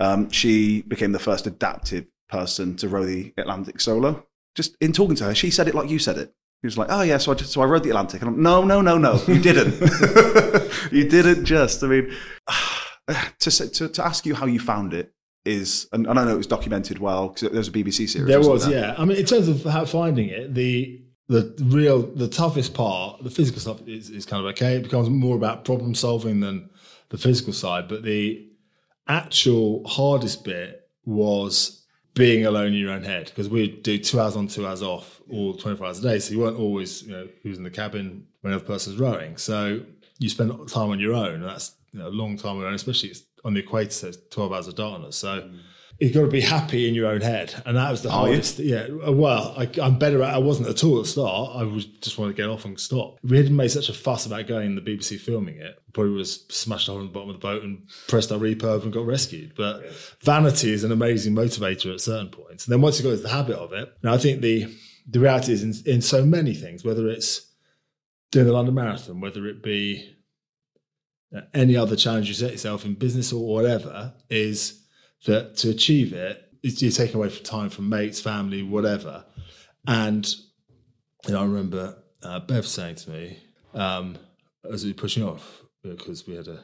um, she became the first adaptive person to row the Atlantic solo. Just in talking to her, she said it like you said it. He was like, "Oh yeah, so I just, so I rowed the Atlantic." And I'm, "No, no, no, no, you didn't. you didn't just. I mean, to, say, to to ask you how you found it is, and, and I know it was documented well because there's a BBC series.
There
wasn't
yeah. I mean, in terms of how finding it, the the real, the toughest part, the physical stuff is, is kind of okay. It becomes more about problem solving than the physical side. But the actual hardest bit was being alone in your own head because we'd do two hours on, two hours off, all 24 hours a day. So you weren't always, you know, who's in the cabin when the other person's rowing. So you spend time on your own. And that's you know, a long time on your own, especially it's on the equator, so it's 12 hours of darkness. So mm. You've got to be happy in your own head. And that was the
Are you?
hardest. Yeah. uh, Well, I, I'm better at I wasn't at all at the start. I was just want to get off and stop. We hadn't made such a fuss about going the BBC filming it. Probably was smashed a hole in the bottom of the boat and pressed our EPIRB and got rescued. But vanity is an amazing motivator at certain points. And then once you got into the habit of it, now I think the the reality is in, in so many things, whether it's doing the London Marathon, whether it be uh, any other challenge you set yourself in business or whatever, is that to achieve it, you're taking away from time from mates, family, whatever. And you know, I remember uh, Bev saying to me um, as we were pushing off because we had a,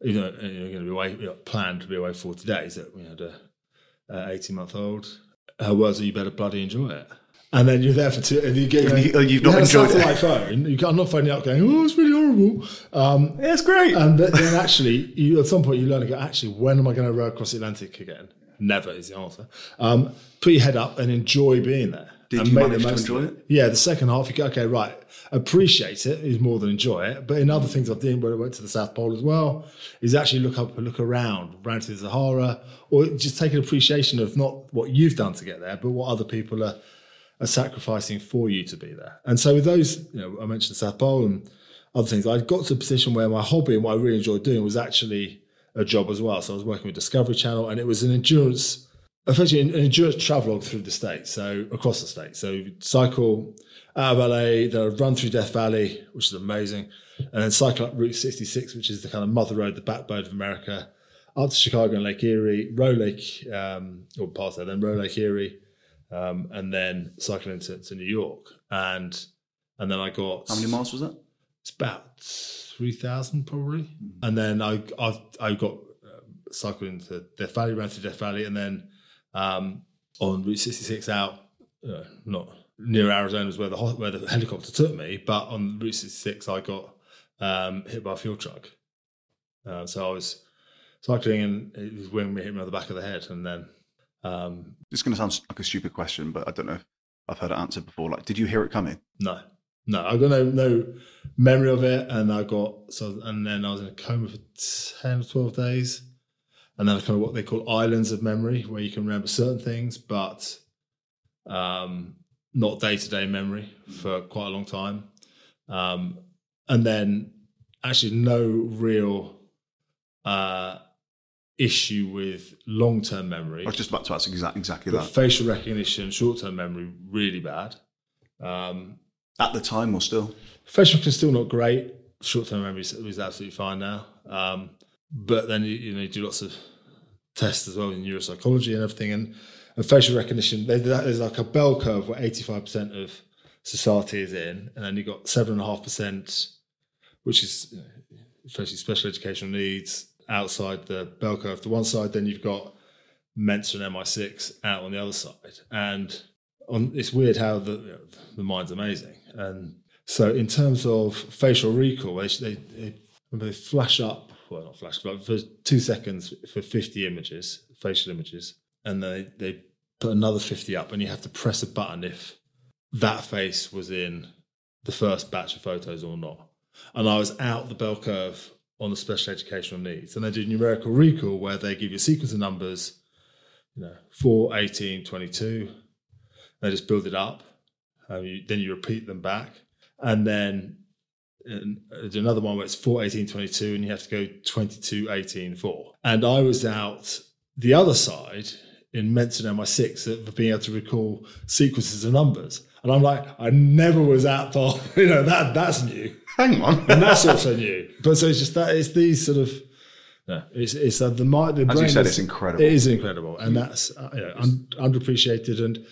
you know, you're going to be away, you know, planned to be away for 40 days. That we had a 18 month old. Her words are, "You better bloody enjoy it." And then you're there for two, and you get,
And you- you've
you
not
had a
enjoyed it.
phone. You, I'm not phoning up going, "Oh, it's really horrible." Um,
Yeah, it's great.
and then then actually, you, at some point, you learn to go, actually, when am I going to row across the Atlantic again? Never is the answer. Um, put your head up and enjoy being there.
Did
and
you
make the
manage to
most of
enjoy it?
Yeah, the second half, you go, okay, right, appreciate it is more than enjoy it. But in other things I've done, where I went to the South Pole as well, is actually look up and look around, around to the Sahara, or just take an appreciation of not what you've done to get there, but what other people are are sacrificing for you to be there. And so with those, you know, I mentioned South Pole and other things, I got to a position where my hobby and what I really enjoyed doing was actually a job as well. So I was working with Discovery Channel, and it was an endurance, effectively an endurance travelogue through the state, so across the state. So cycle out of LA, then I'd run through Death Valley, which is amazing, and then cycle up Route 66, which is the kind of mother road, the backbone of America, up to Chicago and Lake Erie, row Lake, um, or past there, then row Lake Erie, um, and then cycle into to New York, and and then I got
How many miles was that?
it's about three thousand probably, and then I I, I got uh, cycled into Death Valley, ran through Death Valley, and then um, on Route sixty six out, uh, not near Arizona is where the where the helicopter took me, but on Route sixty six I got um, hit by a fuel truck. Uh, so I was cycling and it was when we hit me on the back of the head, and then um,
is going to sound like a stupid question, but I don't know if I've heard it answered before. Like, did you hear it coming?
No, no, I got no no memory of it, and I got so, and then I was in a coma for ten or twelve days, and then kind of what they call islands of memory, where you can remember certain things, but um, not day to day memory for quite a long time, um, and then actually no real uh, issue with long term memory.
I was just about to ask exactly exactly that.
facial recognition, short term memory, really bad. Um,
At the time, or still?
Facial recognition still not great. Short term memory is, is absolutely fine now. Um, but then you, you know you do lots of tests as well in neuropsychology and everything, and, and facial recognition. There's like a bell curve where 85 percent of society is in, and then you've got seven and a half percent, which is you know, especially special educational needs outside the bell curve to one side. Then you've got Mensa and MI6 out on the other side, and on, it's weird how the the mind's amazing. And so, in terms of facial recall, they they, they, they flash up, well, not flash, but for two seconds for fifty images, facial images, and they they put another fifty up, and you have to press a button if that face was in the first batch of photos or not. And I was out the bell curve on the special educational needs, and they do numerical recall where they give you a sequence of numbers, you know, 4, 18, 22. They just build it up. Um, you, then you repeat them back. And then and there's another one where it's 4, 18, 22, and you have to go 22, 18, 4. And I was out the other side in Mensa and MI6 for being able to recall sequences of numbers. And I'm like, I never was out for, you know, that that's new.
Hang on.
And that's also new. But so it's just that, it's these sort of, no, it's, it's uh, the mind, the
As you said,
is-
it's incredible.
It is incredible. And that's uh, you know, un- underappreciated. And you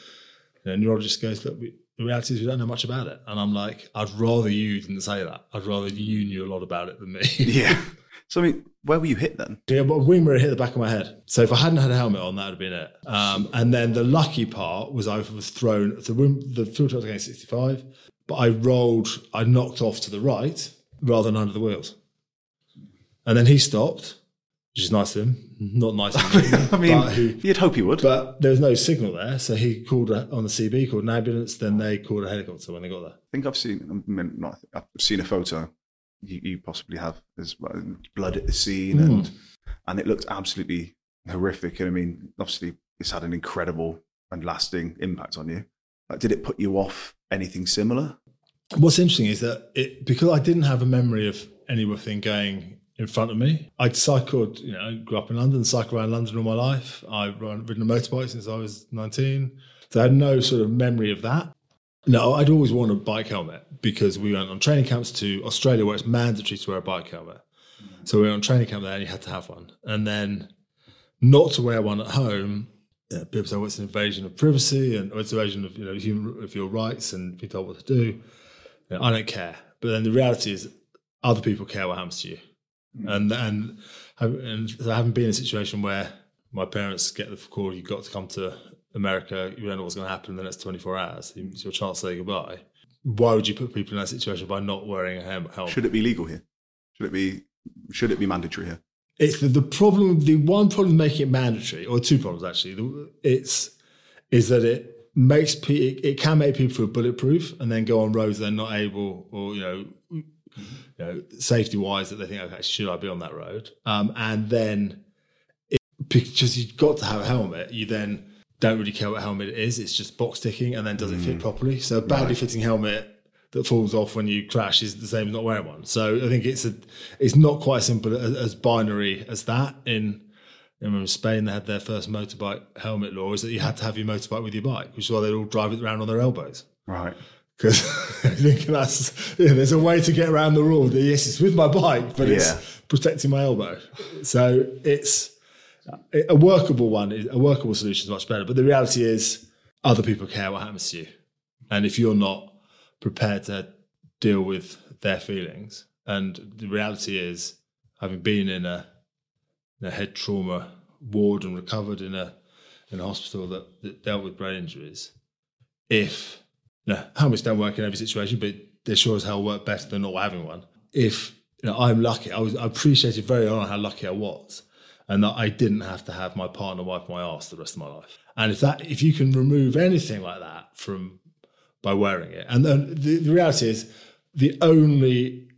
know, neurologist goes, look, we, the reality is we don't know much about it. And I'm like, I'd rather you didn't say that. I'd rather you knew a lot about it than me.
yeah. So I mean, where were you hit then?
Yeah, but a wing mirror hit the back of my head. So if I hadn't had a helmet on, that would have been it. Um, and then the lucky part was I was thrown. So wing, the fuel truck was against 65, but I rolled, I knocked off to the right rather than under the wheels. And then he stopped, which is nice of him. Not nice of him.
I mean,
but, he,
you'd hope he would.
but there was no signal there. So he called a, on the CB, called an ambulance. Then they called a helicopter when they got there.
I think I've seen. I mean, not, I've seen a photo. You, you possibly have. There's blood at the scene,
Hmm.
and and it looked absolutely horrific. And I mean, obviously, it's had an incredible and lasting impact on you. Like, did it put you off anything similar?
What's interesting is that it because I didn't have a memory of anything going in front of me. I'd cycled, you know, grew up in London, cycled around London all my life. I've ridden a motorbike since I was 19. So I had no sort of memory of that. No, I'd always worn a bike helmet because we went on training camps to Australia where it's mandatory to wear a bike helmet. So we were on training camp there and you had to have one. And then not to wear one at home, know, people say, well, it's an invasion of privacy and or it's an invasion of, you know, human, of your rights and be told what to do. You know, I don't care. But then the reality is other people care what happens to you. Hmm. And, and, and so I haven't been in a situation where my parents get the call, you've got to come to America, you don't know what's going to happen in the next 24 hours. It's your chance to say goodbye. Why would you put people in that situation by not wearing a helmet?
Should it be legal here? Should it be? Should it be mandatory here?
It's the, the problem the one problem making it mandatory or two problems actually it's is that it makes pe- it, it can make people feel bulletproof and then go on roads they're not able or you know you know safety wise that they think okay should i be on that road? Um, and then it, because you've got to have a helmet you then don't really care what helmet it is it's just box ticking and then does it fit properly. So a badly fitting helmet that falls off when you crash is the same as not wearing one. So I think it's a it's not quite as simple as, as binary as that. In I remember Spain, they had their first motorbike helmet law is that you had to have your motorbike with your bike, which is why they'd all drive it around on their elbows.
Right.
Because I think that's yeah, there's a way to get around the rule. That, yes, it's with my bike, but
Yeah.
it's protecting my elbow. So it's a workable one. A workable solution is much better. But the reality is, other people care what happens to you, and if you're not prepared to deal with their feelings, and the reality is, having been in a, in a head trauma ward and recovered in a in a hospital that, that dealt with brain injuries, if you know, helmets don't work in every situation, but they sure as hell work better than not having one. If you know, I'm lucky, I was I appreciated very early on how lucky I was, and that I didn't have to have my partner wipe my ass the rest of my life. And if that, if you can remove anything like that from by wearing it, and then the, the reality is, the only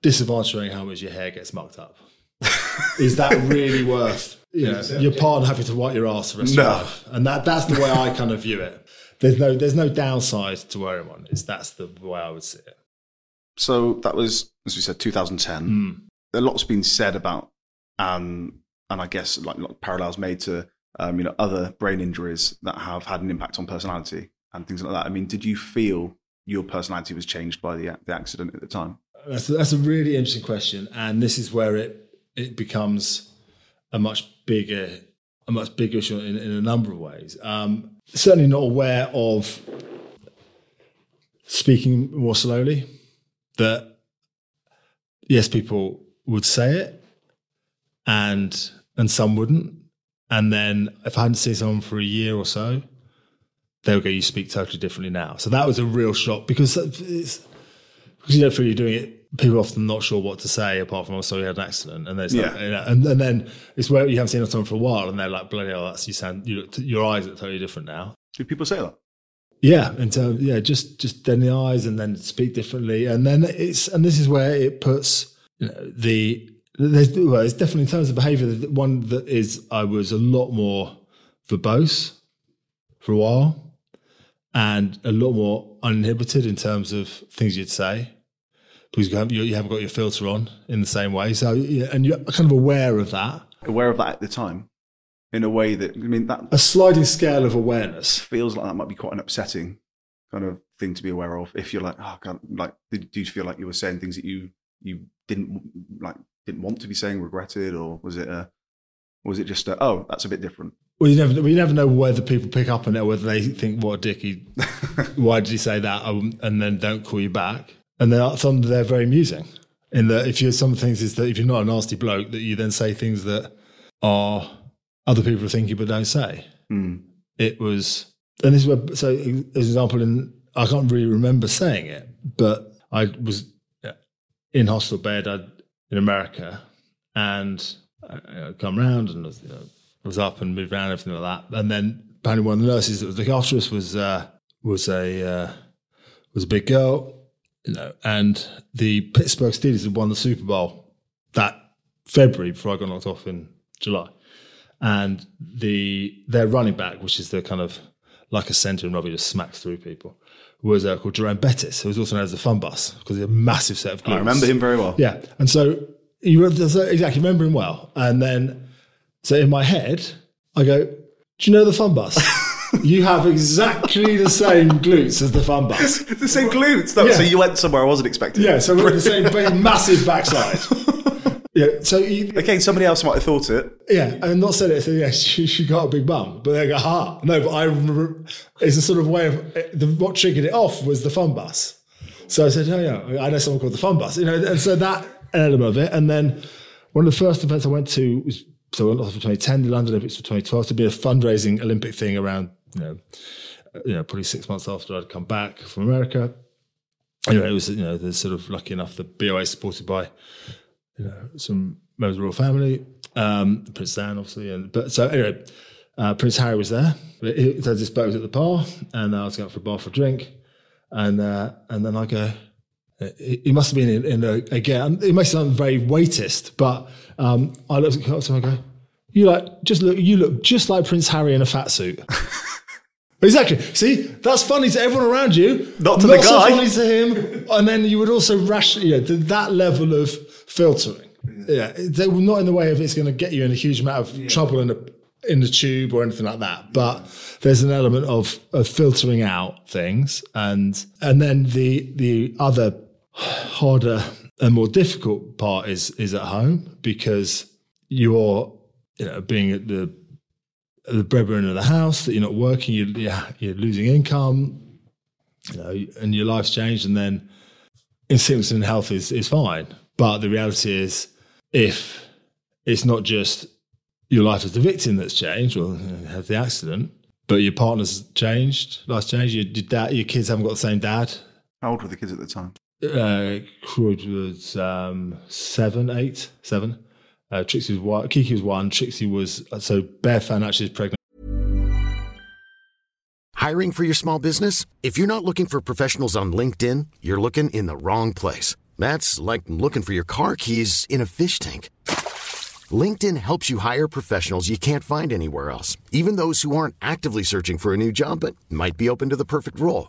disadvantage of wearing a helmet is your hair gets mucked up. is that really worth you know, your partner having to wipe your ass the rest
No.
of your life? And that that's the way I kind of view it. There's no there's no downside to wearing one. Is that's the way I would see it.
So that was, as we said, 2010.
Hmm.
A lot's been said about, um, and I guess like, like parallels made to, um, you know, other brain injuries that have had an impact on personality and things like that. I mean, did you feel your personality was changed by the the accident at the time?
That's a, that's a really interesting question, and this is where it it becomes a much bigger a much bigger issue in, in a number of ways. Um, certainly not aware of speaking more slowly. That yes, people would say it, and and some wouldn't. And then if I hadn't seen someone for a year or so, they would go, "You speak totally differently now." So that was a real shock because it's because you don't feel you're doing it. People are often not sure what to say apart from, "Oh, sorry, you had an accident," and there's
Yeah.
you know, and, and then it's where you haven't seen someone for a while, and they're like, "Bloody hell, that's you sound you look, your eyes look totally different now."
Did people say that?
Yeah, and so yeah, just just in the eyes, and then speak differently, and then it's and this is where it puts you know, the there's well, it's definitely in terms of behaviour. the One that is I was a lot more verbose for a while, and a lot more uninhibited in terms of things you'd say because you haven't, you haven't got your filter on in the same way. So yeah, and you're kind of aware of that.
Aware of that at the time, in a way that I mean that
A sliding scale of awareness.
feels like that might be quite an upsetting kind of thing to be aware of. If you're like, oh god, like did, do you feel like you were saying things that you you didn't like didn't want to be saying, regretted, or was it a was it just a, oh that's a bit different?
Well, you never, we never know whether people pick up on it, whether they think, "What a dick! He, why did he say that?" Um, and then don't call you back. And there are some they're very amusing. In that, if you're some things is that if you're not a nasty bloke, that you then say things that are other people are thinking but don't say.
Hmm.
It was, and this is where. So, as an example, in I can't really remember saying it, but I was in hospital bed I'd, in America, and I, I'd come round and was, you know, was up and moved around and everything like that. And then apparently one of the nurses that was looking after us was uh, was a uh, was a big girl, you know. And the Pittsburgh Steelers had won the Super Bowl that February before I got knocked off in July, and the their running back, which is the kind of like a centre and rugby just smacks through people, was uh, called Jerome Bettis, who was also known as the Fun Bus because he had a massive set of glutes.
I remember him very well.
Yeah, and so you exactly remember him well, and then so in my head I go, "Do you know the Fun Bus? you have exactly the same glutes as the Fun Bus."
the same glutes. No,
Yeah.
So you went somewhere I wasn't expecting.
Yeah, so we're the same massive backside. Yeah, so you,
Okay, somebody else might have thought it.
yeah, and not said it. So yeah, she, she got a big bum, but they go, "Ha, no!" But I remember it's a sort of way of the, what triggered it off was the Fun Bus. So I said, "Oh yeah, I know someone called the Fun Bus," you know, and so that element of it, and then one of the first events I went to was so off for 2010, the London Olympics for 2012 to be a fundraising Olympic thing around, you know, you know, probably six months after I'd come back from America. Anyway, it was you know, they're sort of lucky enough the BOA supported by you know some members of the royal family, um, Prince Dan obviously, and but so anyway, uh, Prince Harry was there. He, so this boat was at the bar, and I was going for a bar for a drink, and uh, and then I go. He he must have been in, in a, again. It may sound very weightist, but um, I looked at Carlton and I go, "You like just look. You look just like Prince Harry in a fat suit." Exactly. See, that's funny to everyone around you.
Not to the
so
guy.
funny to him. And then you would also ration, you know, that level of filtering. Yeah, they were not in the way of it's going to get you in a huge amount of trouble in the in the tube or anything like that. But there's an element of, of filtering out things, and and then the the other harder and more difficult part is is at home because you're you know being at the the breadwinner of the house that you're not working, you're, you're, losing income, you know, and your life's changed, and then in and health is is fine. But the reality is, if it's not just your life as the victim that's changed or has the accident, but your partner's changed, life's changed. Your, your dad, your kids haven't got the same dad.
How old were the kids at the time?
Uh, Croyde was um, seven, eight, seven. Uh, Trixie was one. Kiki was one. Trixie was so Bear and actually is pregnant.
Hiring for your small business? If you're not looking for professionals on LinkedIn, you're looking in the wrong place. That's like looking for your car keys in a fish tank. LinkedIn helps you hire professionals you can't find anywhere else, even those who aren't actively searching for a new job but might be open to the perfect role.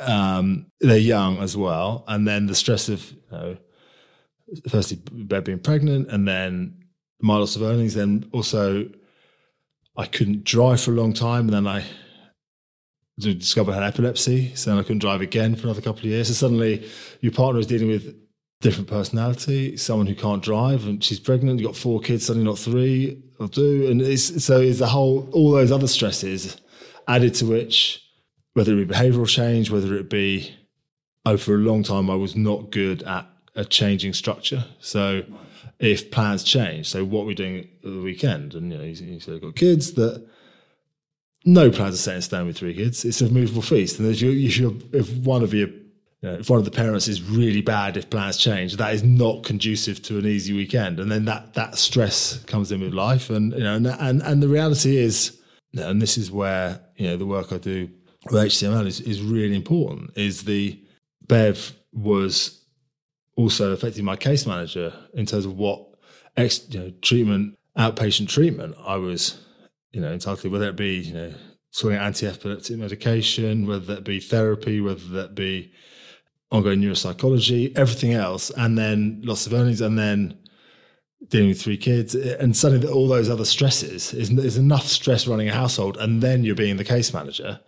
um, they're young as well, and then the stress of you know, firstly being pregnant, and then my loss of earnings. Then also, I couldn't drive for a long time, and then I discovered I had epilepsy. So I couldn't drive again for another couple of years. So suddenly, your partner is dealing with different personality, someone who can't drive, and she's pregnant. You've got four kids, suddenly not three or two, and it's, so it's the whole all those other stresses added to which, whether it be behavioural change, whether it be oh, for a long time, I was not good at a changing structure. So if plans change, so what we're doing at the weekend, and you know, you, you said I've got kids that no plans are set in stone with three kids. It's a movable feast, and if you if one of you you know, if one of the parents is really bad if plans change, that is not conducive to an easy weekend, and then that that stress comes in with life, and you know, and and, and the reality is, and this is where you know the work I do with HCML is, is really important. Is the Bev was also affecting my case manager in terms of what ex, you know, treatment, outpatient treatment I was, you know, entitled to, whether it be, you know, sorting anti-epileptic medication, whether that be therapy, whether that be ongoing neuropsychology, everything else, and then loss of earnings, and then dealing with three kids, and suddenly all those other stresses is, is enough stress running a household, and then you're being the case manager,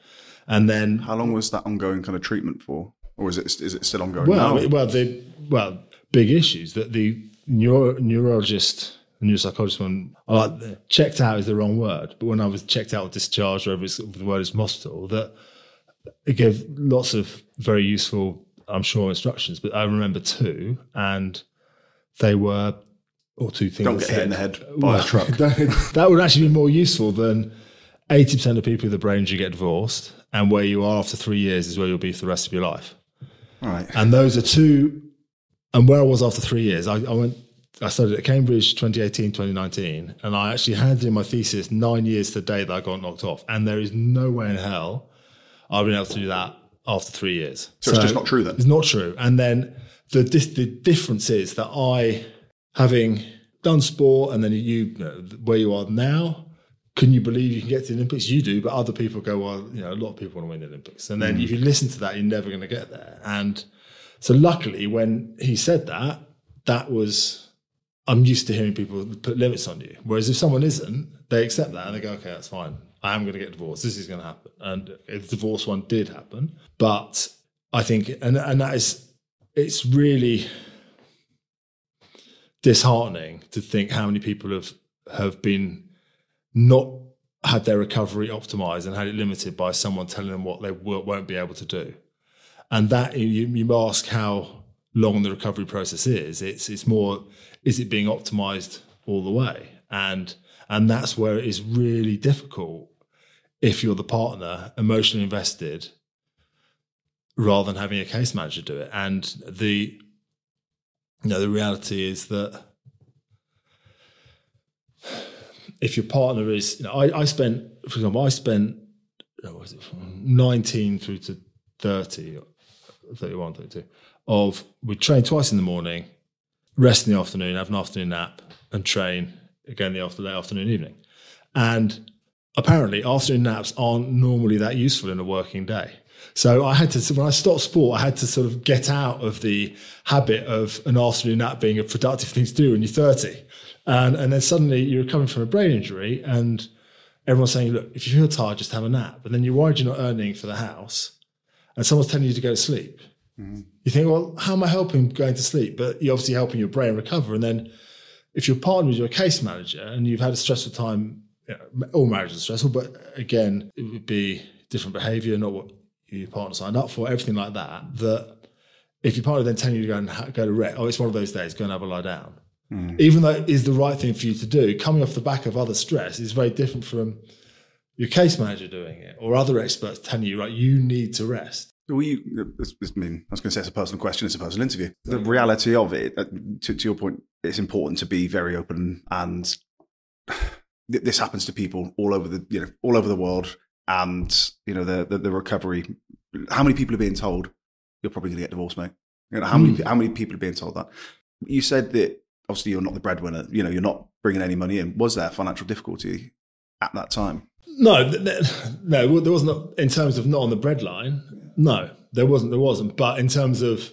and then
How long was that ongoing kind of treatment for? Or is it, is it still ongoing
well,
now?
Well, the well, big issues that the neuro, neurologist, neuropsychologist, when I like uh, checked out is the wrong word, but when I was checked out or discharged, or whatever the word is hospital, that it gave lots of very useful, I'm sure, instructions. But I remember two, and they were or two things.
Don't get hit in the head by a truck.
that would actually be more useful than 80% of people with a brain injury get divorced, and where you are after three years is where you'll be for the rest of your life.
All right.
And those are two. And where I was after three years, I, I went. I studied at Cambridge 2018, 2019, and I actually handed in my thesis nine years to the day that I got knocked off. And there is no way in hell I've been able to do that after three years.
So it's just not true then?
It's not true. And then the the difference is that I, having done sport, and then you, you know, where you are now, can you believe you can get to the Olympics? You do, but other people go, well, you know, a lot of people want to win the Olympics. And then mm. if you listen to that, you're never going to get there. And so luckily, when he said that, that was, I'm used to hearing people put limits on you. Whereas if someone isn't, they accept that and they go, okay, that's fine. I am going to get divorced. This is going to happen. And the divorce one did happen. But I think, and, and that is, it's really disheartening to think how many people have, have been not had their recovery optimized and had it limited by someone telling them what they won't be able to do. And that you, you ask how long the recovery process is. It's it's more is it being optimized all the way, and and that's where it is really difficult if you're the partner emotionally invested rather than having a case manager do it. And the you know the reality is that if your partner is, you know, I, I spent, for example, I spent was it, 19 through to 30, 31, 32, of we train twice in the morning, rest in the afternoon, have an afternoon nap, and train again the after, afternoon, evening. And apparently, afternoon naps aren't normally that useful in a working day. So I had to, when I stopped sport, I had to sort of get out of the habit of an afternoon nap being a productive thing to do when you're 30. And, and then suddenly you're coming from a brain injury and everyone's saying, look, if you feel tired, just have a nap. And then you're worried you're not earning for the house and someone's telling you to go to sleep. Mm-hmm. You think, well, how am I helping going to sleep? But you're obviously helping your brain recover. And then if your partner is your case manager and you've had a stressful time, you know, all marriages are stressful, but again, it would be different behavior, not what your partner signed up for, everything like that, that if your partner then telling you to go and ha- go to rest, oh, it's one of those days, go and have a lie down Mm. Even though it is the right thing for you to do, coming off the back of other stress is very different from your case manager doing it or other experts telling you, right, you need to rest.
Well, you, I mean, I was going to say it's a personal question, it's a personal interview. The reality of it, uh, to, to your point, it's important to be very open, and this happens to people all over the, you know, all over the world. And you know, the the, the recovery. How many people are being told you're probably going to get divorced, mate? You know, how mm. many how many people are being told that? You said that obviously you're not the breadwinner. You know, you're not bringing any money in. Was there financial difficulty at that time?
No, no, there wasn't. In terms of not on the breadline, no, there wasn't. There wasn't. But in terms of,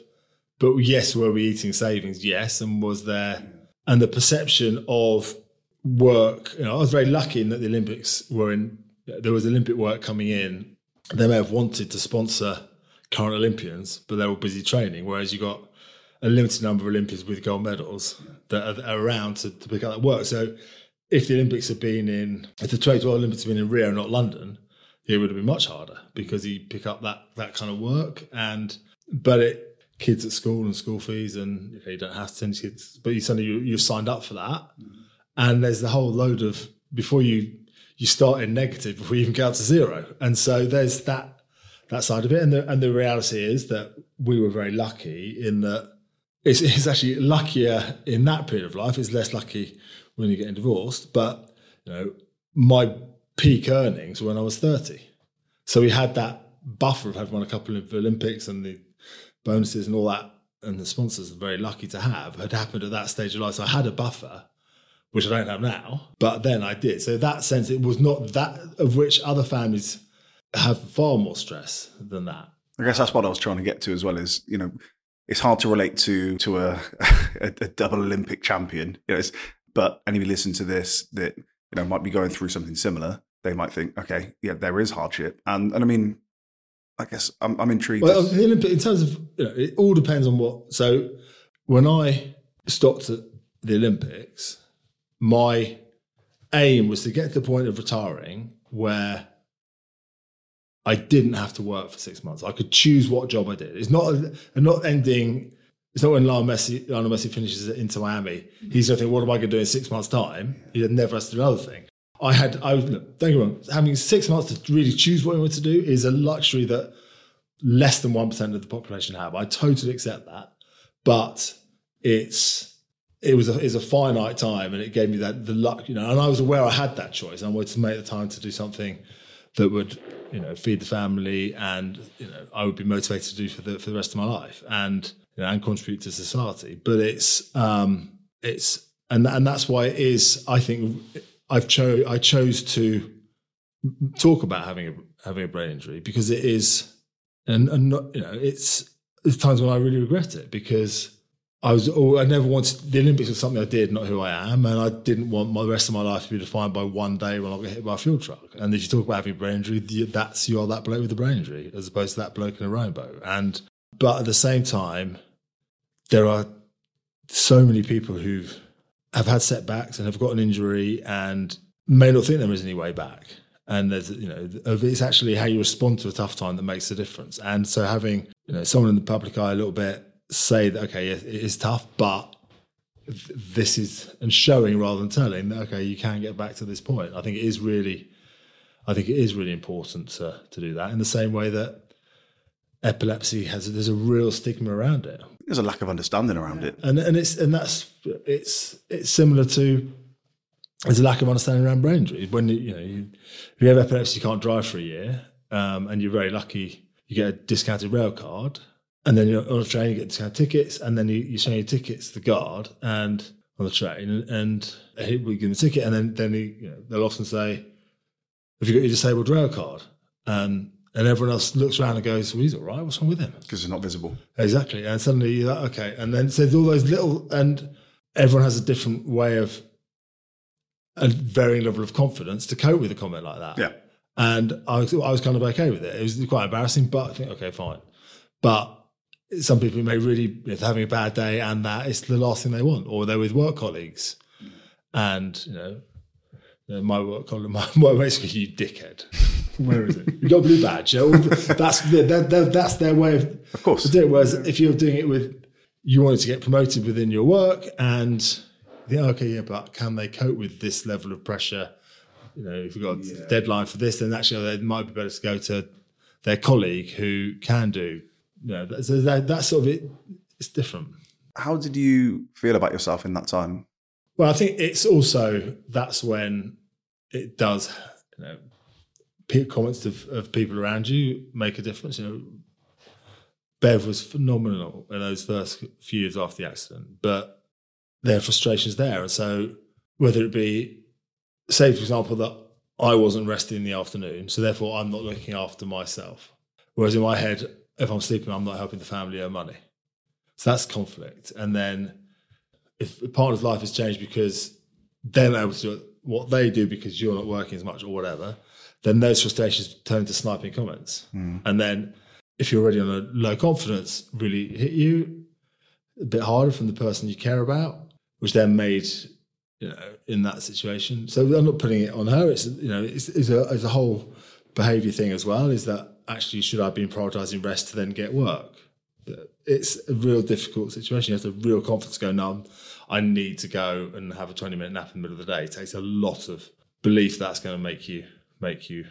but yes, were we eating savings? Yes, and was there, and the perception of work. You know, I was very lucky in that the Olympics were in. There was Olympic work coming in. They may have wanted to sponsor current Olympians, but they were busy training. Whereas you got a limited number of Olympians with gold medals that are, around to, to pick up that work. So if the Olympics had been in, if the 2012 Olympics had been in Rio, not London, it would have been much harder because you pick up that that kind of work. And but it kids at school and school fees, and you don't have to send kids, but you suddenly you, you've signed up for that, mm-hmm. and there's the whole load of before you you start in negative before you even get out to zero, and so there's that that side of it, and the and the reality is that we were very lucky in that it's, it's actually luckier in that period of life. It's less lucky when you're getting divorced. But you know, my peak earnings when I was 30. So we had that buffer of having won a couple of Olympics and the bonuses and all that, and the sponsors are very lucky to have had happened at that stage of life. So I had a buffer, which I don't have now, but then I did. So that sense, it was not that of which other families have far more stress than that.
I guess that's what I was trying to get to as well. Is you know it's hard to relate to to a, a, a double Olympic champion. You know, but anybody listen to this that you know might be going through something similar, they might think, okay, yeah, there is hardship, and and I mean, I guess I'm, I'm intrigued.
Well, in terms of you know, it all depends on what. So when I stopped at the Olympics, my aim was to get to the point of retiring where I didn't have to work for six months. I could choose what job I did. It's not not ending. It's not when Lionel Messi, Lionel Messi finishes Inter Miami. He's going to think, "What am I going to do in six months' time?" He never has to do another thing. I had. I was. Don't get wrong. Having six months to really choose what I want to do is a luxury that less than one percent of the population have. I totally accept that, but it's it was a, a finite time, and it gave me that the luck, you know. And I was aware I had that choice. I wanted to make the time to do something that would you know feed the family and you know I would be motivated to do for the for the rest of my life and you know, and contribute to society. But it's um, it's and and that's why it is. I think I've chose I chose to talk about having a having a brain injury because it is and and not, you know it's there's times when I really regret it because I was, oh, I never wanted the Olympics was something I did, not who I am, and I didn't want my rest of my life to be defined by one day when I got hit by a fuel truck. And if you talk about having a brain injury, that's you're that bloke with a brain injury, as opposed to that bloke in a rainbow. And but at the same time, there are so many people who've have had setbacks and have got an injury and may not think there is any way back. and there's you know it's actually how you respond to a tough time that makes the difference. And so having you know someone in the public eye a little bit say that okay, it is tough, but this is and showing rather than telling that okay, you can get back to this point. I think it is really, I think it is really important to to do that in the same way that epilepsy has there's a real stigma around it.
There's a lack of understanding around it,
and and it's and that's it's it's similar to there's a lack of understanding around brain injury. When you, you know you, if you have epilepsy, you can't drive for a year, um, and you're very lucky you get a discounted rail card, and then you're on a train, you get discounted tickets, and then you, you show your tickets to the guard and on the train, and, and we give them a ticket, and then then you know, they'll often say, "Have you got your disabled rail card?" And and everyone else looks around and goes, well, he's all right. What's wrong with him?
Because it's not visible.
Exactly. And suddenly you're like, okay. And then so there's all those little, and everyone has a different way of a varying level of confidence to cope with a comment like that.
Yeah.
And I was, I was kind of okay with it. It was quite embarrassing, but I think, okay, fine. But some people may really, if they're having a bad day and that, it's the last thing they want, or they're with work colleagues. And, you know, you know my work colleague, my, my basically, you dickhead. Where is it? You got a blue badge. You know, that's, the, that's their way of,
of course.
doing it. Whereas if you're doing it with, you wanted to get promoted within your work and yeah, oh, okay, yeah, but can they cope with this level of pressure? You know, if you've got yeah. a deadline for this, then actually it might be better to go to their colleague who can do. You know, so that, that sort of it. It's different.
How did you feel about yourself in that time?
Well, I think it's also that's when it does. You know, comments of, of people around you make a difference. You know, Bev was phenomenal in those first few years after the accident, but their frustrations there. And so whether it be, say, for example, that I wasn't resting in the afternoon, so therefore I'm not looking after myself. Whereas in my head, if I'm sleeping, I'm not helping the family earn money. So that's conflict. And then if a partner's life has changed because they're not able to do what they do because you're not working as much or whatever, then those frustrations turn into sniping comments. Mm. And then if you're already on a low confidence, really hit you a bit harder from the person you care about which then made you know in that situation. So I'm not putting it on her. It's you know it's, it's a it's a whole behaviour thing as well. Is that actually should I be prioritising rest to then get work? It's a real difficult situation. You have to real confidence to go. No, I need to go and have a 20 minute nap in the middle of the day. It takes a lot of belief that's going to make you make you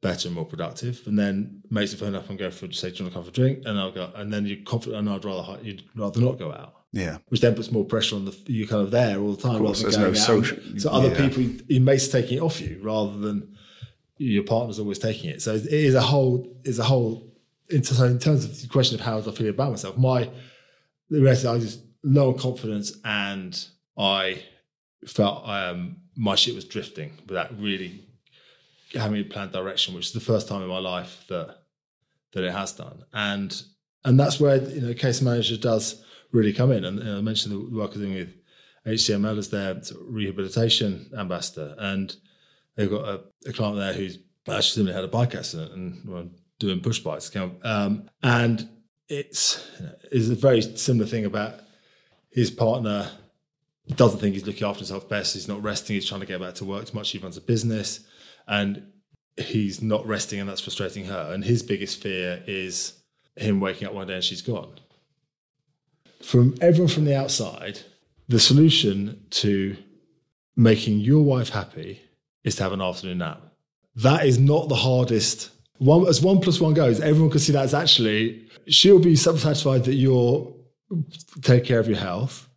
better and more productive. And then makes the phone up and go for say, do you want to come for a drink? And I'll go. And then you're confident. And I'd rather you'd rather not go out.
Yeah.
Which then puts more pressure on the you kind of there all the time rather than going no social, So other yeah. people you may taking it off you rather than your partner's always taking it. So it is a whole is a whole in, so in terms of the question of how I feel about myself, my the rest I just low on confidence and I felt um, my shit was drifting without really having a planned direction, which is the first time in my life that that it has done. And and that's where you know case manager does really come in. And, and I mentioned the work I'm doing with HCML as their sort of rehabilitation ambassador, and they've got a, a client there who's actually simply had a bike accident and well, doing push bikes. Um, and it's is a very similar thing about his partner doesn't think he's looking after himself best. He's not resting. He's trying to get back to work too much. He runs a business, and he's not resting, and that's frustrating her. And his biggest fear is him waking up one day and she's gone from everyone from the outside, the solution to making your wife happy is to have an afternoon nap. That is not the hardest. One, as one plus one goes, everyone can see that's actually, she'll be satisfied that you're take care of your health.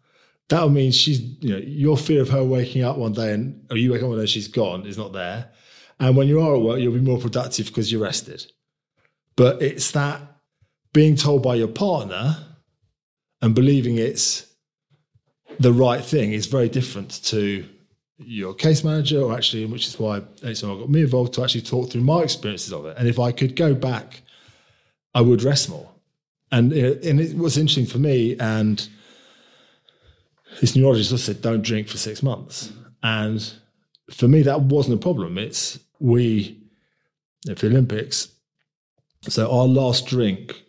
That will mean she's, you know, your fear of her waking up one day and, or you wake up one day and she's gone is not there. And when you are at work, you'll be more productive because you're rested. But it's that being told by your partner and believing it's the right thing is very different to your case manager, or actually, which is why HCML got me involved to actually talk through my experiences of it. And if I could go back, I would rest more. And it, and it was interesting for me. And this neurologist also said, don't drink for six months. And for me, that wasn't a problem. It's we, at the Olympics, so our last drink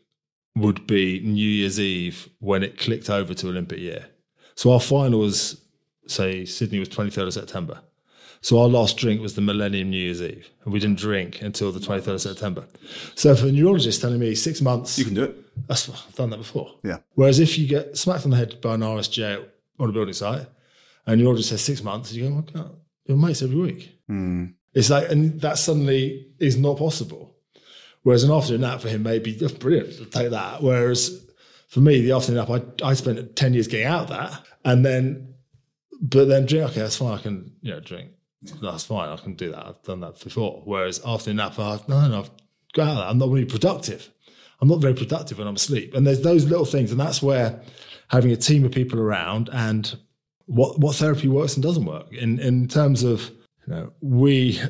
would be New Year's Eve when it clicked over to Olympic year. So our final was, say, Sydney was 23rd of September. So our last drink was the Millennium New Year's Eve, and we didn't drink until the 23rd of September. So for a neurologist telling me six months,
You can do it.
that's, I've done that before.
Yeah.
Whereas if you get smacked on the head by an RSJ on a building site, and your neurologist says six months, you go, well, God, your mates every week. Hmm. It's like, and that suddenly is not possible. Whereas an afternoon nap for him may be oh, brilliant. I'll take that. Whereas for me, the afternoon nap, I, I spent 10 years getting out of that. And then, but then drink, okay, that's fine. I can, you know, drink. That's fine. I can do that. I've done that before. Whereas afternoon nap, I, no, no, I've got out of that. I'm not really productive. I'm not very productive when I'm asleep. And there's those little things. And that's where having a team of people around and what, what therapy works and doesn't work in, in terms of, you know, we,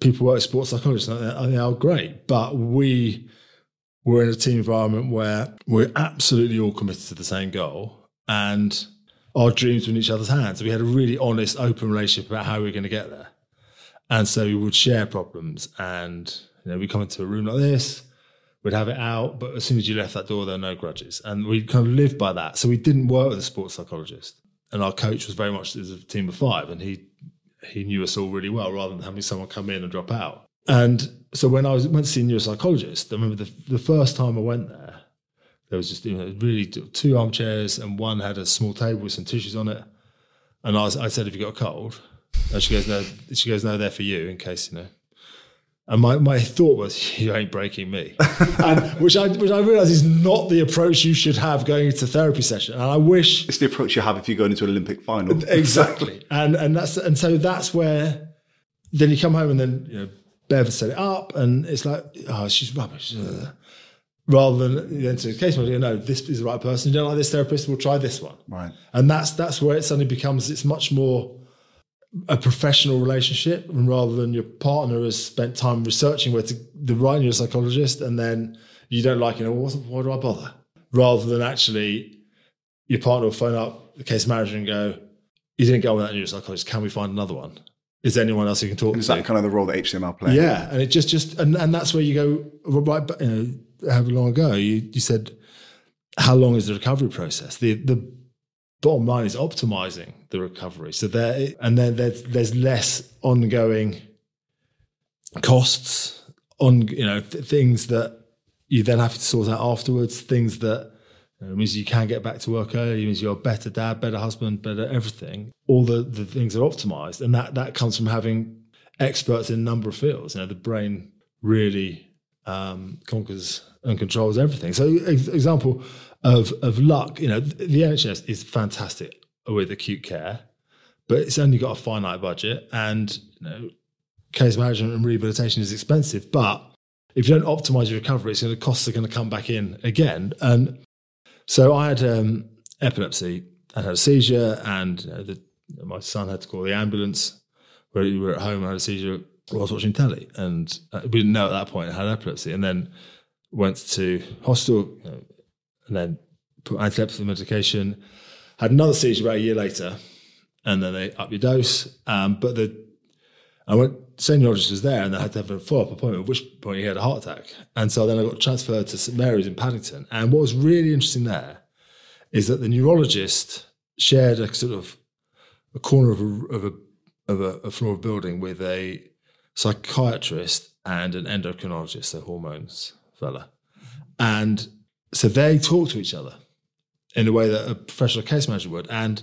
people work sports psychologists and they are great, but we were in a team environment where we're absolutely all committed to the same goal and our dreams were in each other's hands. We had a really honest, open relationship about how we were going to get there. And so we would share problems and, you know, we come into a room like this, we'd have it out, but as soon as you left that door, there were no grudges. And we kind of lived by that. So we didn't work with a sports psychologist. And our coach was very much, was a team of five and he, he knew us all really well rather than having someone come in and drop out. And so when I was went to see a neuropsychologist, I remember the, the first time I went there, there was just you know really two armchairs and one had a small table with some tissues on it. And I, was, I said, "Have you got a cold?" And she goes, "No." She goes, "No, they're for you in case you know." And my, my thought was, "You ain't breaking me," and which I which I realise is not the approach you should have going into a therapy session. And I wish
It's the approach you have if you go into an Olympic final.
exactly and and that's and so that's where then you come home and then you know Bev set it up and it's like oh she's rubbish rather than then to the case manager no this is the right person you don't like this therapist we'll try this one
Right.
and that's that's where it suddenly becomes it's much more a professional relationship and rather than your partner has spent time researching where to the right neuropsychologist and then you don't like it well, why do I bother rather than actually your partner will phone up the case manager and go you didn't go with that neuropsychologist can we find another one is there anyone else you can talk
And is
to
that kind of the role that HCML plays?
yeah, and it just just and, and that's where you go right. but, You know, however long ago you you said, how long is the recovery process? The the bottom line is optimizing the recovery. So there and then there's there's less ongoing costs on you know th- things that you then have to sort out afterwards. Things that you know, means you can get back to work early. Means you're a better dad, better husband, better everything. All the, the things are optimized, and that that comes from having experts in a number of fields. You know, the brain really um, conquers and controls everything. So, ex- example of of luck. You know, the NHS is fantastic with acute care, but it's only got a finite budget, and you know, case management and rehabilitation is expensive. But if you don't optimize your recovery, it's going to costs are going to come back in again. And so I had um, epilepsy and had a seizure, and you know, the, my son had to call the ambulance. We were at home, I had a seizure I was watching telly, and uh, we didn't know at that point I had epilepsy. And then went to know, and then put anti-epilepsy medication. Had another seizure about a year later, and then they up your dose. Um, but the I went, same neurologist was there, and I had to have a follow up appointment, at which point he had a heart attack. And so then I got transferred to St Mary's in Paddington. And what was really interesting there is that the neurologist shared a sort of a corner of a, of a, of a, a floor of building with a psychiatrist and an endocrinologist, a hormones fella. And so they talk to each other in a way that a professional case manager would. And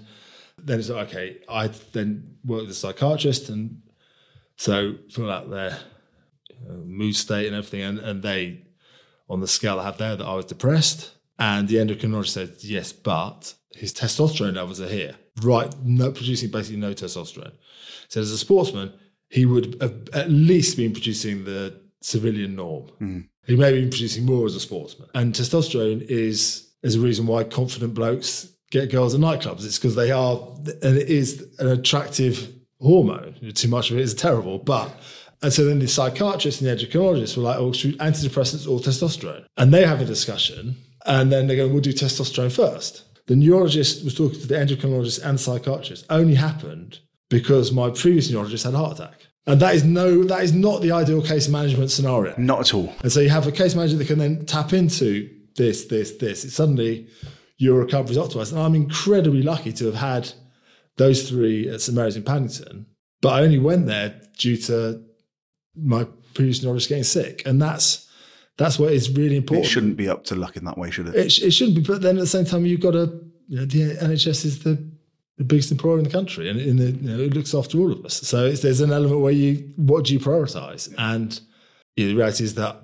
then it's like, okay, I then work with a psychiatrist and so fill out their uh, mood state and everything, and, and they, on the scale I have there, that I was depressed. And the endocrinologist said, yes, but his testosterone levels are here, right? No, producing basically no testosterone. So as a sportsman, he would have at least been producing the civilian norm. He may be producing more as a sportsman. And testosterone is is a reason why confident blokes get girls at nightclubs. It's because they are, and it is an attractive hormone. Too much of it is terrible. But and so then the psychiatrist and the endocrinologist were like, "Oh, should antidepressants or testosterone?" And they have a discussion, and then they go, "We'll do testosterone first. The neurologist was talking to the endocrinologist and psychiatrist. Only happened because my previous neurologist had a heart attack. And that is no, that is not the ideal case management scenario.
Not at all.
And so you have a case manager that can then tap into this, this, this. It's suddenly your recovery is optimized. And I'm incredibly lucky to have had those three at St Mary's in Paddington but I only went there due to my previous knowledge getting sick, and that's that's what is really important.
It shouldn't be up to luck in that way, should it?
It, it shouldn't be, but then at the same time, you've got to. You know, the NHS is the the biggest employer in the country, and the, you know, it looks after all of us. So there's an element where you what do you prioritise, and you know, the reality is that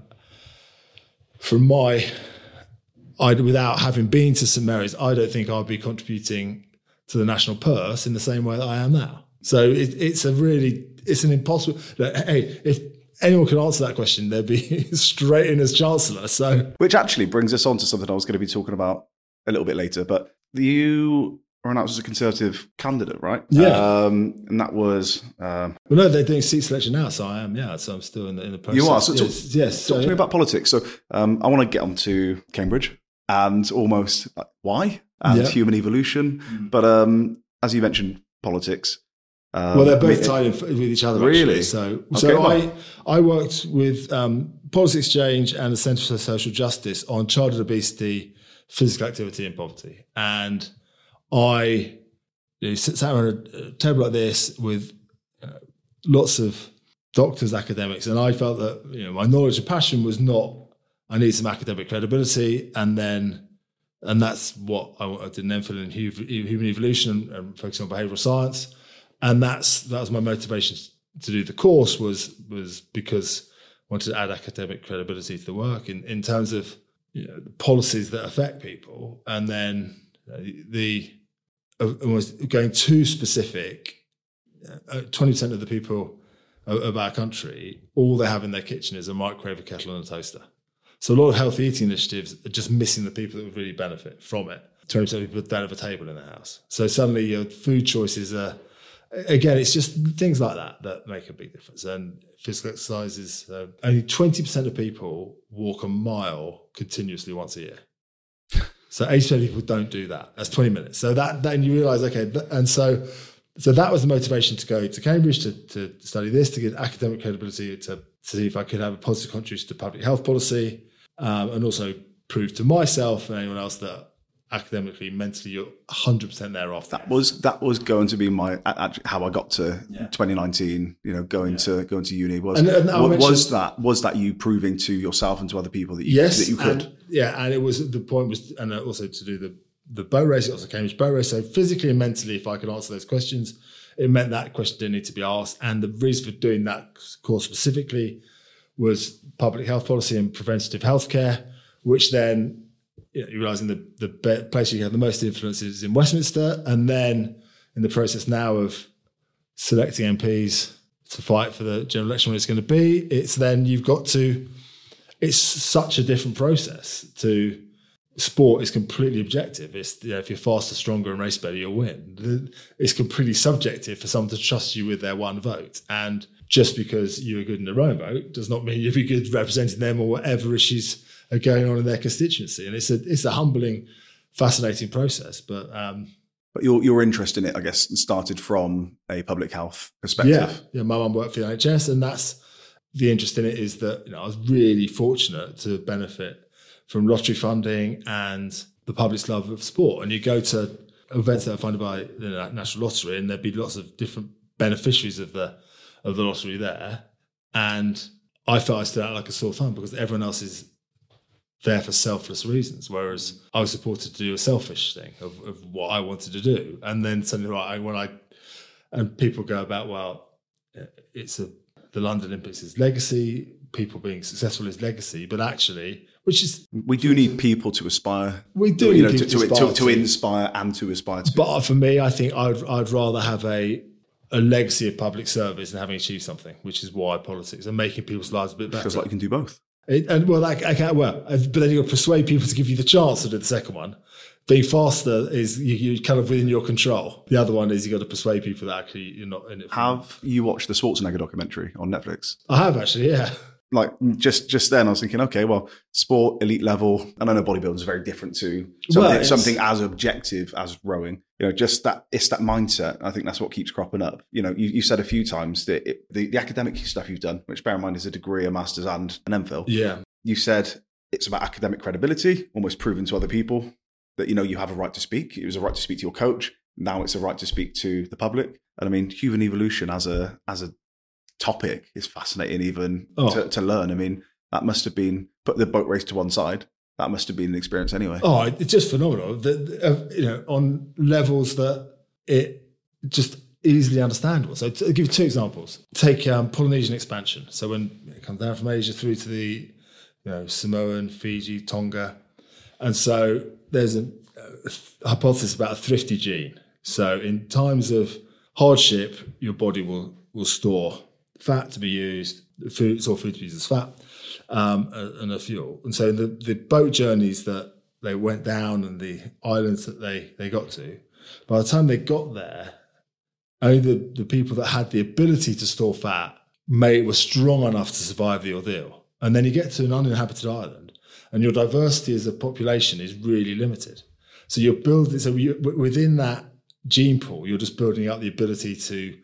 from my, I without having been to St Mary's, I don't think I'd be contributing to the national purse in the same way that I am now. So it, it's a really it's an impossible. Like, hey, if anyone could answer that question, they'd be straight in as chancellor. So,
which actually brings us on to something I was going to be talking about a little bit later. But you were announced as a Conservative candidate, right?
Yeah.
Um, and that was. Um,
well, no, they're doing seat selection now, so I am. Yeah, so I'm still in the in the process.
You are. So
yes,
talk,
yes.
Talk
so,
to me about politics. So um, I want to get on to Cambridge and almost uh, why and
Yeah.
human evolution. But um, as you mentioned, politics. Um,
Well, they're both tied in with each other.
Really?
Actually. So,
Okay,
so
well-
I I worked with um, Policy Exchange and the Centre for Social Justice on childhood obesity, physical activity, and poverty. And I you know, sat around a, table like this with uh, lots of doctors, academics, and I felt that you know my knowledge and passion was not. I need some academic credibility, and then and that's what I, I did an MPhil in human evolution and focusing on behavioural science, and that's that was my motivation to do the course was was because I wanted to add academic credibility to the work in in terms of you know policies that affect people, and then uh, the almost going too specific. uh, Twenty percent of the people of, our country, all they have in their kitchen is a microwave, a kettle, and a toaster. So a lot of healthy eating initiatives are just missing the people that would really benefit from it. Twenty percent of people don't have a table in the house. So suddenly your food choices are again, it's just things like that that make a big difference. And physical exercise is uh, only twenty percent of people walk a mile continuously once a year. So eighty percent people don't do that. That's twenty minutes. So that then you realise, okay, and so so that was the motivation to go to Cambridge to, to study this to get academic credibility to, to see if I could have a positive contribution to public health policy, um, and also prove to myself and anyone else that academically, mentally, you're hundred percent there after.
that was that was going to be my how I got to 2019. You know, going to going to uni was
And- and I
wa-
mentioned-
was that was that you proving to yourself and to other people that you
yes,
that you could.
and- yeah, and it was the point was, and also to do the the boat race, also Cambridge boat race. So physically and mentally, if I could answer those questions, it meant that question didn't need to be asked. And the reason for doing that course specifically was public health policy and preventative healthcare, which then you the the place you have the most influence is in Westminster, and then in the process now of selecting MPs to fight for the general election when it's going to be, it's then you've got to it's such a different process to sport is completely objective. It's you know, if you're faster, stronger, and race better, you'll win. It's completely subjective for someone to trust you with their one vote. And just because you are good in their own vote does not mean you'll be good representing them or whatever issues are going on in their constituency. And it's a it's a humbling, fascinating process. But um,
But your your interest in it, I guess, started from a public health perspective.
Yeah, yeah. My mum worked for the NHS, and that's the interest in it is that you know I was really fortunate to benefit from lottery funding and the public's love of sport. And you go to events that are funded by the National Lottery, and there'd be lots of different beneficiaries of the of the lottery there. And I felt I stood out like a sore thumb because everyone else is there for selfless reasons, whereas I was supported to do a selfish thing of, of what I wanted to do. And then suddenly, right, I- when I and people go about, well, uh, it's a the London Olympics is legacy, people being successful is legacy, but actually, which is
We do need people to aspire.
We do
you
need
know, to, to,
aspire
to
to.
inspire and to aspire to.
But for me, I think I'd, I'd rather have a a legacy of public service than having achieved something, which is why politics and making people's lives a bit better.
feels like you can do both.
It- and well, I, I can't. Well, but then you got to persuade people to give you the chance to do the second one. Being faster is you, you kind of within your control. The other one is you got to persuade people that actually you're not in it.
Have you watched the Schwarzenegger documentary on Netflix?
I have actually, yeah.
Like just just then, I was thinking, okay, well, sport elite level. And I know bodybuilding is very different to something,
Well,
something as objective as rowing. You know, just that it's that mindset. I think that's what keeps cropping up. You know, you, you said a few times that it, the the academic stuff you've done, which bear in mind is a degree, a master's, and an MPhil.
Yeah,
you said it's about academic credibility, almost proven to other people that you know you have a right to speak. It was a right to speak to your coach. Now it's a right to speak to the public. And I mean, human evolution as a as a topic is fascinating, even
Oh.
to, to learn. I mean, that must have been put the boat race to one side. That must have been an experience anyway.
Oh, it's just phenomenal. The, uh, you know, on levels that it just easily understandable. So to give you two examples, take um, Polynesian expansion. So when it comes down from Asia through to the, you know, Samoan, Fiji, Tonga, and so there's a, a hypothesis about a thrifty gene. So in times of hardship, your body will will store fat to be used, food, store food to be used as fat, um, and a fuel. And so the, the boat journeys that they went down and the islands that they, they got to, by the time they got there, only the, the people that had the ability to store fat may were strong enough to survive the ordeal. And then you get to an uninhabited island, and your diversity as a population is really limited. So you're building. So you, within that gene pool, you're just building up the ability to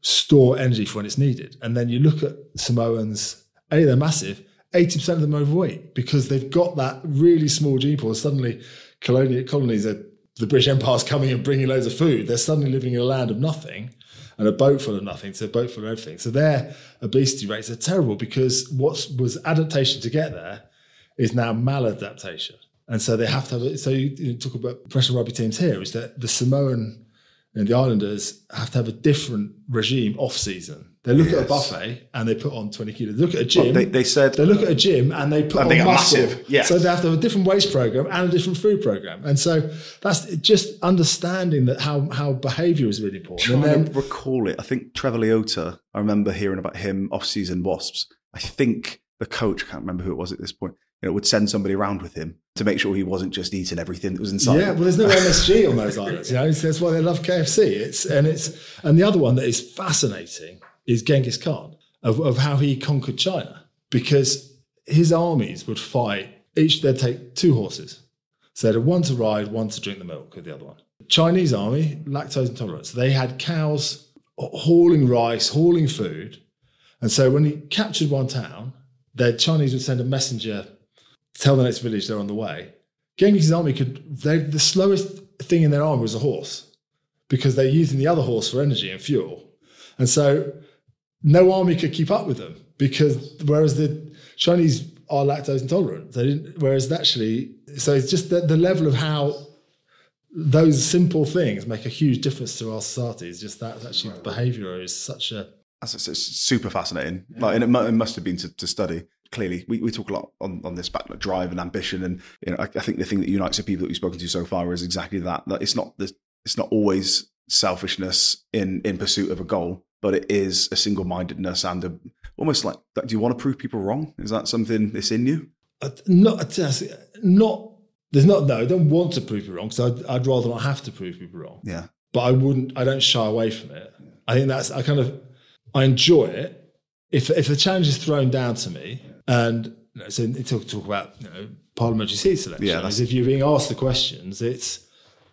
store energy for when it's needed. And then you look at Samoans, A, they're massive, 80% of them overweight because they've got that really small gene pool. Suddenly, colonial colonies are the British Empire's coming and bringing loads of food. They're suddenly living in a land of nothing and a boat full of nothing to a boat full of everything. So their obesity rates are terrible because what was adaptation to get there is now maladaptation. And so they have to have. So you, you talk about professional rugby teams here is that the Samoan and the Islanders have to have a different regime off season. They look at a buffet and they put on 20 kilos. They look at a gym.
they- they said-
they look at a gym and they put
And
on
they
muscle.
massive, yes.
So they have to have a different waste program and a different food program. And so that's just understanding that how how behavior is really important.
trying
And then
to recall it. I think Trevor Leota, I remember hearing about him off season wasps. I think the coach, I can't remember who it was at this point, you know, would send somebody around with him to make sure he wasn't just eating everything that was inside.
Yeah, well, there's no MSG on those islands. You know, that's why they love KFC. It's and it's and the other one that is fascinating is Genghis Khan of, of how he conquered China because his armies would fight. Each they'd take two horses, so they'd have one to ride, one to drink the milk of the other one. Chinese army lactose intolerance. They had cows hauling rice, hauling food, and so when he captured one town, the Chinese would send a messenger tell the next village they're on the way. Genghis's army could, they, the slowest thing in their army was a horse because they're using the other horse for energy and fuel. And so no army could keep up with them because whereas the Chinese are lactose intolerant, they didn't, whereas actually, so it's just the, the level of how those simple things make a huge difference to our society is just that actually behavior is such a
That's it's, super fascinating. Like, and it, it must have been to, to study. Clearly, we, we talk a lot on, on this back like drive and ambition, and you know, I, I think the thing that unites the people that we've spoken to so far is exactly that. That it's not the, it's not always selfishness in in pursuit of a goal, but it is a single mindedness and a, almost like. Do you want to prove people wrong? Is that something that's in you?
Uh, not not there's not no i don't want to prove you wrong because I'd, I'd rather not have to prove people wrong
Yeah,
but i wouldn't i don't shy away from it i think that's i kind of i enjoy it if if the challenge is thrown down to me and so talk, talk about you know parliamentary seat selection
Yeah, that's-
if you're being asked the questions it's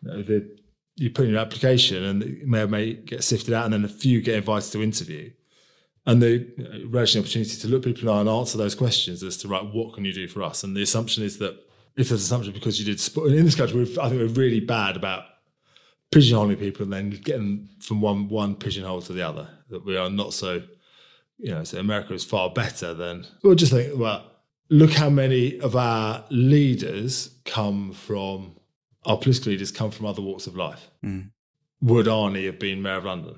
you know the you put in your application and it may or may get sifted out and then a few get invited to interview and the you know, relish the opportunity to look people in the eye and answer those questions as to right, what can you do for us? And the assumption is that if there's an assumption because you did sport in this country, I think we're really bad about pigeonholing people and then getting from one one pigeonhole to the other. That we are not so, you know, so America is far better than. We'll just think, well, look how many of our leaders come from our political leaders come from other walks of life. Would Arnie have been mayor of London?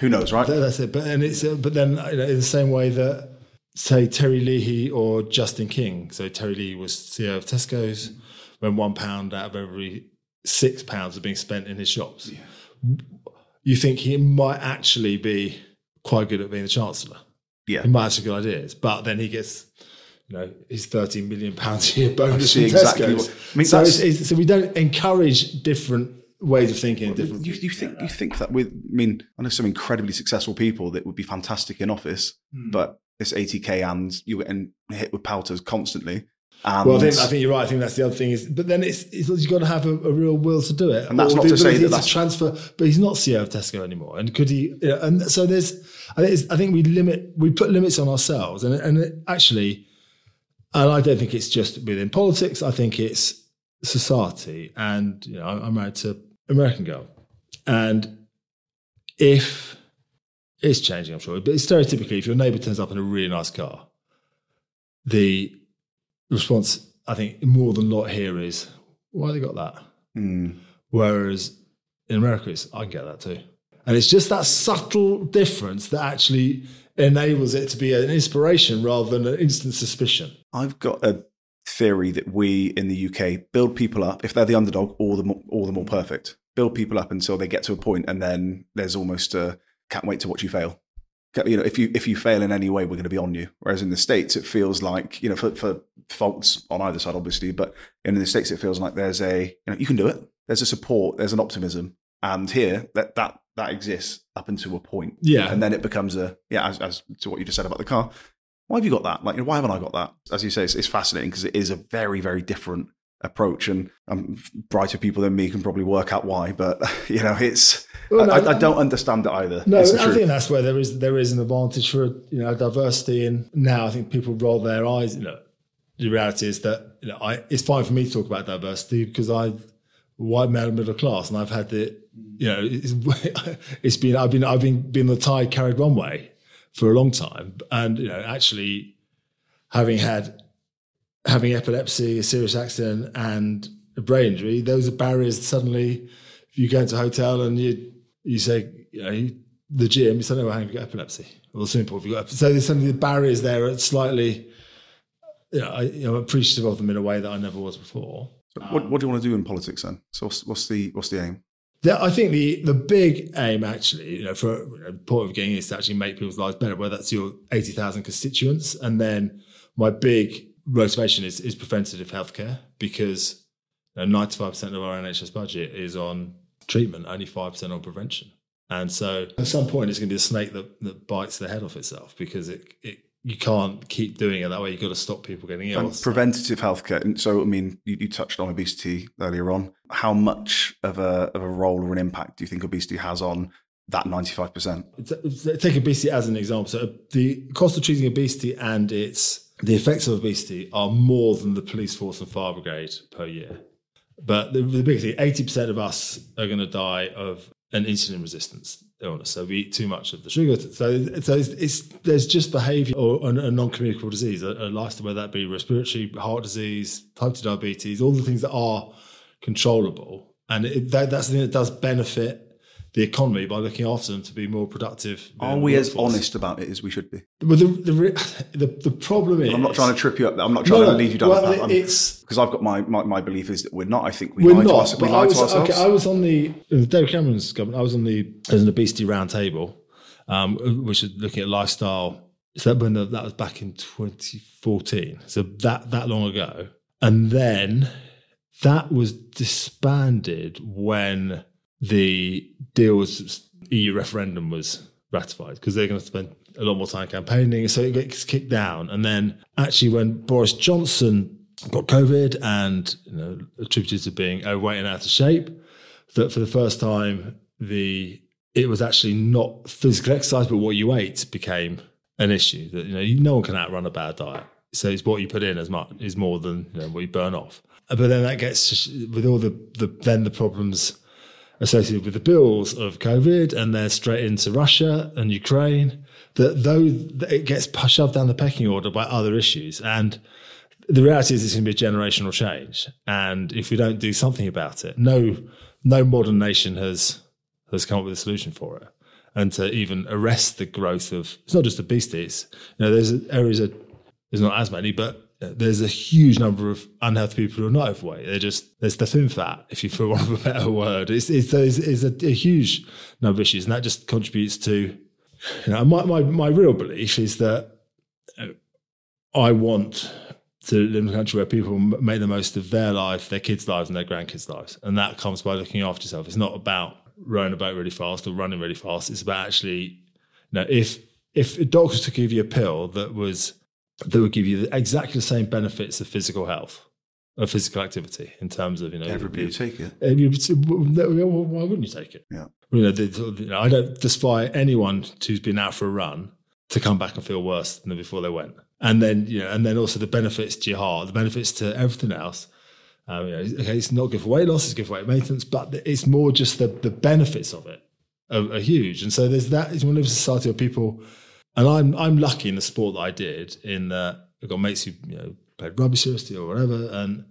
who knows, right?
That- That's it. But and it's uh, but then you know, in the same way that say Terry Leahy or Justin King. So Terry Leahy was CEO of Tesco's when one pound out of every six pounds was being spent in his shops. You think he might actually be quite good at being the chancellor.
Yeah,
He might have some good ideas, but then he gets. You know his thirteen million pounds a year bonus from
exactly
Tesco's.
what- I mean,
so, it's, it's, so we don't encourage different ways of thinking. different
You, you think you think that with I mean I know some incredibly successful people that would be fantastic in office,
Hmm.
but it's 80k and you're getting hit with powters constantly. And
Well, I think, I think you're right. I think that's the other thing is, but then it's, it's you've got to have a, a real will to do it,
And that's
Or
not to say that that's-
transfer. But he's not CEO of Tesco anymore, and could he? You know, and so there's, I think, it's, I think we limit, we put limits on ourselves, and and it actually, and I don't think it's just within politics. I think it's society, and you know, I'm married to American girl, and if it's changing, I'm sure, but stereotypically, if your neighbour turns up in a really nice car, the response, I think, more than not here is, why they got that?
Mm.
Whereas in America, it's, I can get that too. And it's just that subtle difference that actually enables it to be an inspiration rather than an instant suspicion.
I've got a theory that we in the UK build people up if they're the underdog, all the more, all the more perfect. Build people up until they get to a point, and then there's almost a can't wait to watch you fail. You know, if you if you fail in any way, we're going to be on you. Whereas in the states, it feels like you know for, for faults on either side, obviously, but in the states, it feels like there's a you know you can do it. There's a support. There's an optimism, and here that that that exists up until a point.
Yeah.
and then it becomes a yeah. As, as to what you just said about the car, why have you got that? Like, you know, why haven't I got that? As you say, it's, it's fascinating because it is a very, very different approach, and um, brighter people than me can probably work out why. But you know, it's
Well, no,
I, I don't understand it either.
No, I
truth.
think that's where there is there is an advantage for you know diversity, and now I think people roll their eyes. You know, the reality is that you know I, it's fine for me to talk about diversity because I white male middle class, and I've had the you know it's, it's been I've been I've been been the tide carried one way for a long time, and you know actually having had having epilepsy, a serious accident, and a brain injury, those are barriers. Suddenly, if you go into a hotel and you you say, you know, you- the gym, you say, no, hang on, you've got epilepsy. Or the swimming pool, if you've got So there's suddenly the barriers there are slightly, you know, I, you know, appreciative of them in a way that I never was before.
What, what do you want to do in politics then? So what's, what's the what's the aim?
The- I think the the big aim, actually, you know, for you know, the point of getting is to actually make people's lives better, whether that's your 80,000 constituents. And then my big motivation is, is preventative healthcare because 95% of our NHS budget is on treatment, only 5% on prevention. And so at some point, it's going to be a snake that, that bites the head off itself because it, it you can't keep doing it that way. You've got to stop people getting ill.
And preventative healthcare. And so, I mean, you, you touched on obesity earlier on. How much of a of a role or an impact do you think obesity has on that ninety five percent?
Take obesity as an example. So the cost of treating obesity and its the effects of obesity are more than the police force and fire brigade per year. But the, the big thing, eighty percent of us are going to die of an insulin resistance illness. So we eat too much of the sugar. So, so it's, it's there's just behaviour or a, a non-communicable disease, a, a lifestyle, whether that be respiratory, heart disease, type two diabetes, all the things that are controllable, and it, that, that's the thing that does benefit the economy by looking after them to be more productive.
Are we as honest about it as we should be?
But the the, the the problem is
I'm not trying to trip you up. I'm not trying
No,
to lead you down
well,
that path.
it's-
because I've got my, my my belief is that we're not. I think we
We're
lie to
not.
us. We lie
I was,
to ourselves.
okay, I was on the uh, David Cameron's government. I was on the as an obesity roundtable, um, which is looking at lifestyle. So that when the, that was back in 2014. So that that long ago, and then that was disbanded when the deal was EU referendum was ratified because they're going to spend a lot more time campaigning. So it gets kicked down, and then actually when Boris Johnson got COVID and you know attributed to being uh, overweight and out of shape, that for the first time the it was actually not physical exercise, but what you ate became an issue. That you know no one can outrun a bad diet. So it's what you put in as much is more than you know, what you burn off. But then that gets with all the, the then the problems associated with the bills of COVID, and they're straight into Russia and Ukraine. That though it gets shoved down the pecking order by other issues, and the reality is it's going to be a generational change. And if we don't do something about it, no no modern nation has has come up with a solution for it. And to even arrest the growth of it's not just obesity. It's you know there's areas that there's not as many, but there's a huge number of unhealthy people who are not overweight. They're just there's the thin fat, if you for want of a better word. It's it's, it's, it's a, a huge number of issues, and that just contributes to. You know, my my my real belief is that uh, I want to live in a country where people make the most of their life, their kids' lives, and their grandkids' lives, and that comes by looking after yourself. It's not about rowing a boat really fast or running really fast. It's about actually, you know, if if a doctor to give you a pill that was that would give you exactly the same benefits of physical health, of physical activity, in terms of you know,
Everybody
you-
would take it.
and you- why wouldn't you take it?
Yeah.
You know, the, you know, I don't despise anyone who's been out for a run to come back and feel worse than before they went. And then, you know, and then also the benefits to your heart, the benefits to everything else. Um, you know, okay, it's not good for weight loss, it's good for weight maintenance, but it's more just the, the benefits of it are, are huge. And so there's that. You live in a society where people, and I'm I'm lucky in the sport that I did in that I've got mates who you know played rugby seriously or whatever, and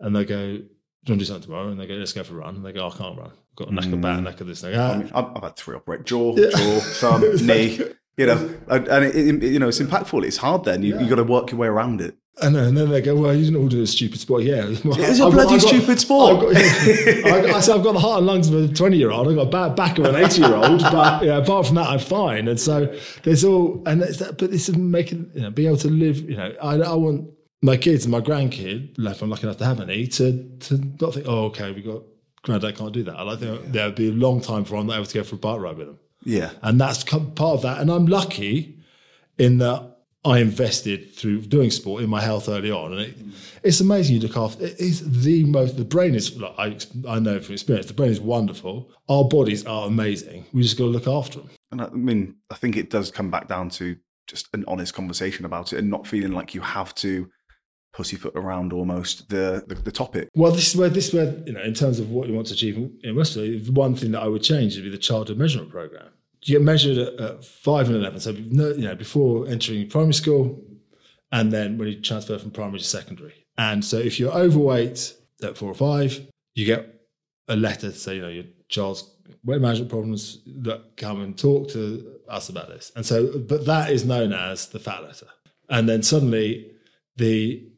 and they go, "Do you want to do something tomorrow?" And they go, "Let's go for a run." And they go, "I can't run. I've got a knack of back, knack of this." And I go,
I
"Ah."
mean, I've, I've had three operate jaw, jaw, thumb, knee. You know, and and it, it, you know it's impactful. It's hard. Then you you got to work your way around it.
And then, and then they go, well, you didn't all do a stupid sport. Yeah.
It's a bloody stupid sport.
I've got, I, I said, I've got the heart and lungs of a 20 year old. I've got a bad back of an 80 year old. But yeah, apart from that, I'm fine. And so there's all, and it's that, but this is making, you know, be able to live, you know, I, I want my kids and my grandkid, if I'm lucky enough to have any, to, to not think, oh, okay, we got, granddad can't do that. I like think there'll be a long time before I'm not able to go for a bike ride with them.
Yeah,
And that's part of that. And I'm lucky in that I invested through doing sport in my health early on. And it, it's amazing you look after it is the most the brain is like I, I know from experience, the brain is wonderful. Our bodies are amazing. We just gotta look after them.
and I mean, I think it does come back down to just an honest conversation about it and not feeling like you have to pussyfoot around almost the the, the topic.
Well, this is where this is where you know, in terms of what you want to achieve in, in Westfield, the one thing that I would change would be the childhood measurement program. You get measured at, at five and eleven, so you know before entering primary school, and then when you transfer from primary to secondary. And so if you're overweight at four or five, you get a letter to say you know your child's weight management problems that come and talk to us about this. And so, but that is known as the fat letter. And then suddenly the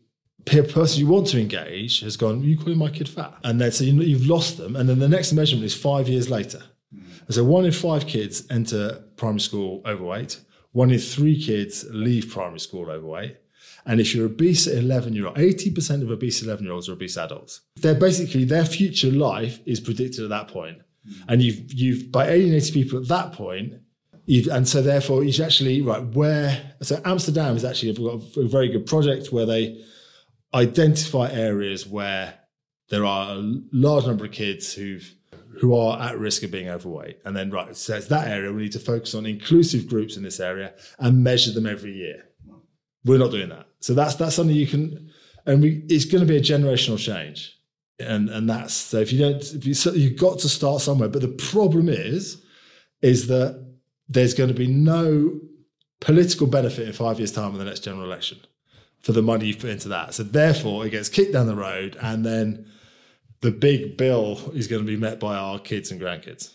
peer person you want to engage has gone, you calling my kid fat? And then so you- you've lost them. And then the next measurement is five years later. And so one in five kids enter primary school overweight. One in three kids leave primary school overweight. And if you're obese at 11 year old, 80% of obese 11 year olds are obese adults. They're basically, their future life is predicted at that point. Mm. And you've, you've, by alienating people at that point, You've, and so therefore you should actually right where so Amsterdam is actually got a very good project where they identify areas where there are a large number of kids who've who are at risk of being overweight. And then right so it's that area we need to focus on inclusive groups in this area and measure them every year. We're not doing that. So that's that's something you can and we it's going to be a generational change. And and that's so if you don't if you so you've got to start somewhere. But the problem is is that there's going to be no political benefit in five years' time in the next general election for the money you put into that. So therefore, it gets kicked down the road, and then the big bill is going to be met by our kids and grandkids.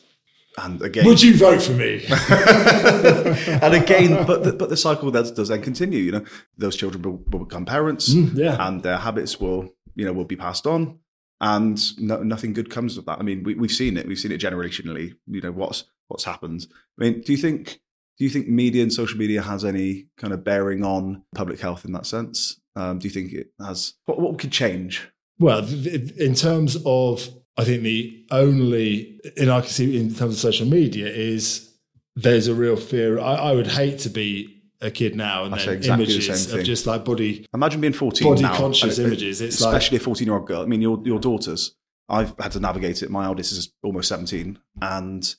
And again,
Would you vote for me?
and again, but the, but the cycle does, does then continue. You know, those children will, will become parents,
yeah.
and their habits will you know will be passed on, and no, nothing good comes of that. I mean, we, we've seen it. We've seen it generationally. You know what's what's happened. I mean, do you think do you think media and social media has any kind of bearing on public health in that sense? Um, do you think it has? What, what could change?
Well, in terms of, I think the only, and I can see in terms of social media, is there's a real fear. I, I would hate to be a kid now and
I
then
exactly the
images
same
of just like body.
Imagine being 14
Body
now,
conscious
it-
images. It's like-
especially a 14 year old girl. I mean, your your daughters. I've had to navigate it. My eldest is almost 17, and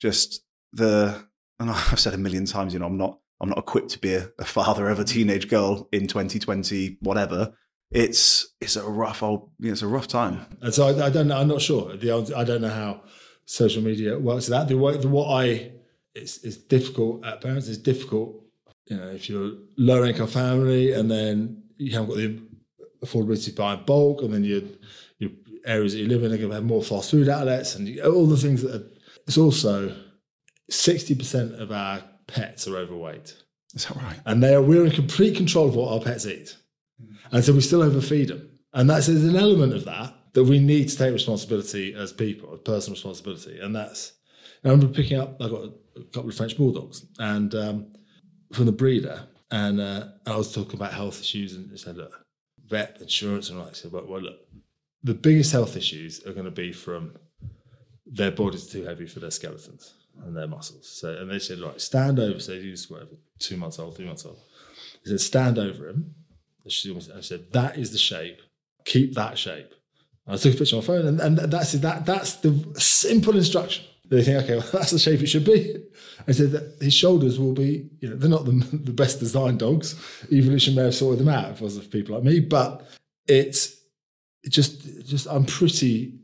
just the and I've said a million times, you know, I'm not I'm not equipped to be a, a father of a teenage girl in 2020, whatever. It's it's a rough old, you know, it's a rough time.
And so I, I don't know. I'm not sure. The, answer- I don't know how social media works. That the, way- the what I it's, it's difficult at parents. It's difficult, you know, if you're lower income family and then you haven't got the affordability to buy in bulk, and then your your areas that you live in are going to have more fast food outlets and you, all the things that. Are, it's also sixty percent of our pets are overweight
Is that right?
and they are we're in complete control of what our pets eat, and so we still overfeed them. And that's there's an element of that that we need to take responsibility as people, personal responsibility, and that's. I remember picking up. I got a, couple of French bulldogs, and um, from the breeder, and uh, I was talking about health issues, and he said, "Look, vet insurance," and all that. I said, "Well, well look, the biggest health issues are going to be from their bodies too heavy for their skeletons and their muscles. So, and they said, right, stand over. So he was two months old, three months old. He said, stand over him. She almost, I said, that is the shape. Keep that shape. And I took a picture on my phone, and, and that's that. That's the simple instruction. They think, okay, well, that's the shape it should be. I said that his shoulders will be, you know, they're not the, the best designed dogs. Evolution may have sorted them out if it wasn't for people like me, but it's it just, just I'm pretty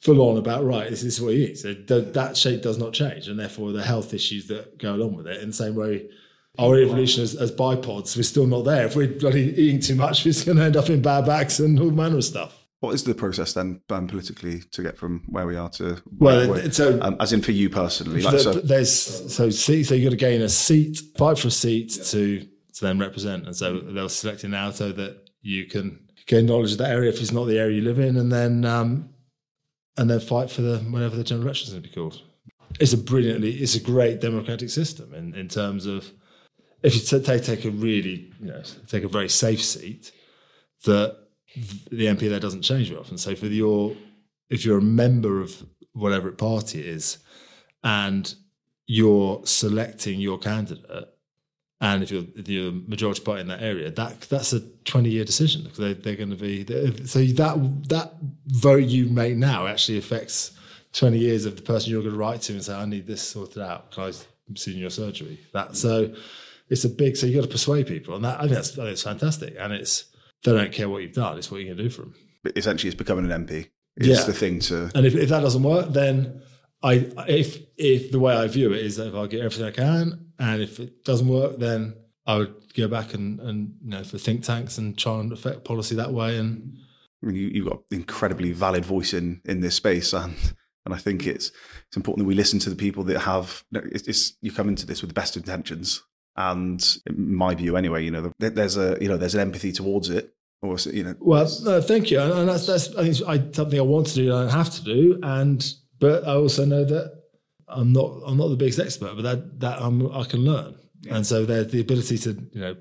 full on about right. This is what he. So that shape does not change, and therefore the health issues that go along with it. In the same way, our evolution as, as bipeds, we're still not there. If we're bloody eating too much, we're going to end up in bad backs and all manner of stuff.
What is the process then, um, politically, to get from where we are to
Well, so-
um, as in for you personally, like
The-
so,
there's so seat, so you got to gain a seat, fight for a seat to to then represent, and so they'll select it now so that you can gain knowledge of that area if it's not the area you live in, and then um, and then fight for the whatever the general election is going to be called. It's a brilliantly, it's a great democratic system in in terms of if you t- take take a really you know take a very safe seat that the MP there doesn't change very often. So for your if you're a member of whatever party is, and you're selecting your candidate, and if you're the majority party in that area, that that's a 20 year decision because they, they're going to be so that that vote you make now actually affects 20 years of the person you're going to write to and say, I need this sorted out because I'm seeing your surgery. That so it's a big so you got to persuade people, and that I think that's I think it's fantastic, and it's they don't care what you've done; it's what you can do for them.
But essentially it's becoming an MP. Is
Yeah.
the thing to
And if, if that doesn't work, then I if if the way I view it is that if I get everything I can, and if it doesn't work, then I would go back and and you know for think tanks and try and affect policy that way. And
I mean, you, you've got incredibly valid voice in in this space, and and I think it's it's important that we listen to the people that have. It's, it's you come into this with the best intentions, and in my view, anyway, you know, there's a you know there's an empathy towards it, or you know,
well, no, thank you, and, that's that's I think I, something I want to do, and I don't have to do, and but I also know that I'm not I'm not the biggest expert, but that that I'm, I can learn, and so there's the ability to you know.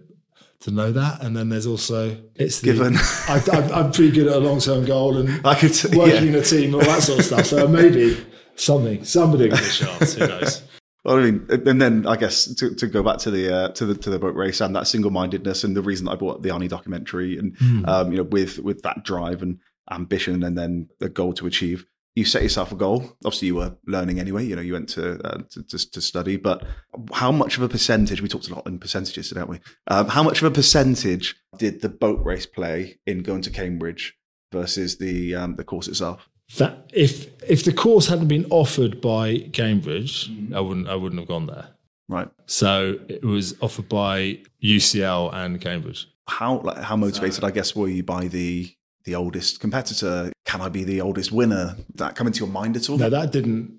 To know that, and then there's also it's the,
Given.
I, I, I'm pretty good at a long-term goal, and
I could t-
working
yeah.
in a team, all that sort of stuff. So maybe something, somebody with a chance. Who knows?
Well, I mean, and then I guess to, to go back to the uh, to the to the boat race and that single mindedness and the reason that I bought the Arnie documentary and
Hmm.
um, you know with with that drive and ambition and then the goal to achieve. You set yourself a goal. Obviously, you were learning anyway. You know, you went to uh, to, to, to study. But how much of a percentage? We talked a lot in percentages, didn't we? Um, how much of a percentage did the boat race play in going to Cambridge versus the um, the course itself?
That if if the course hadn't been offered by Cambridge, mm-hmm. I wouldn't I wouldn't have gone there.
Right.
So it was offered by UCL and Cambridge.
how like how motivated I guess were you by the the oldest competitor? Can I be the oldest winner? Did that come into your mind at all?
No, that didn't.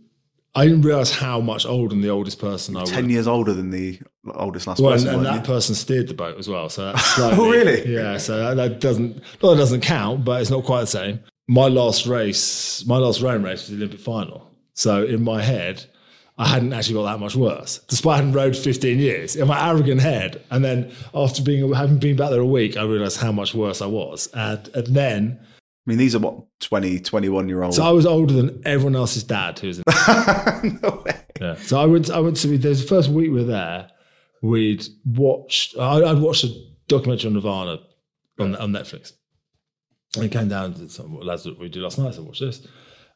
I didn't realize how much older than the oldest person I was.
Ten years older than the oldest last
Well, and,
person.
and
weren't
that
you?
person steered the boat as well. So that's oh, slightly,
Oh, really?
Yeah. So that, that doesn't, well, it doesn't count, but it's not quite the same. My last race, my last rowing race was the Olympic final. So in my head, I hadn't actually got that much worse, despite having rowed 15 years in my arrogant head. And then after being having been back there a week, I realised how much worse I was. And, and then,
I mean, these are what 20, 21 year old.
so I was older than everyone else's dad who was in
no way.
Yeah. So I went. I went to. There's the first week we were there. We'd watched. I, I'd watched a documentary on Nirvana on, on Netflix. And it came down to some lads that we did last night. So I watched this.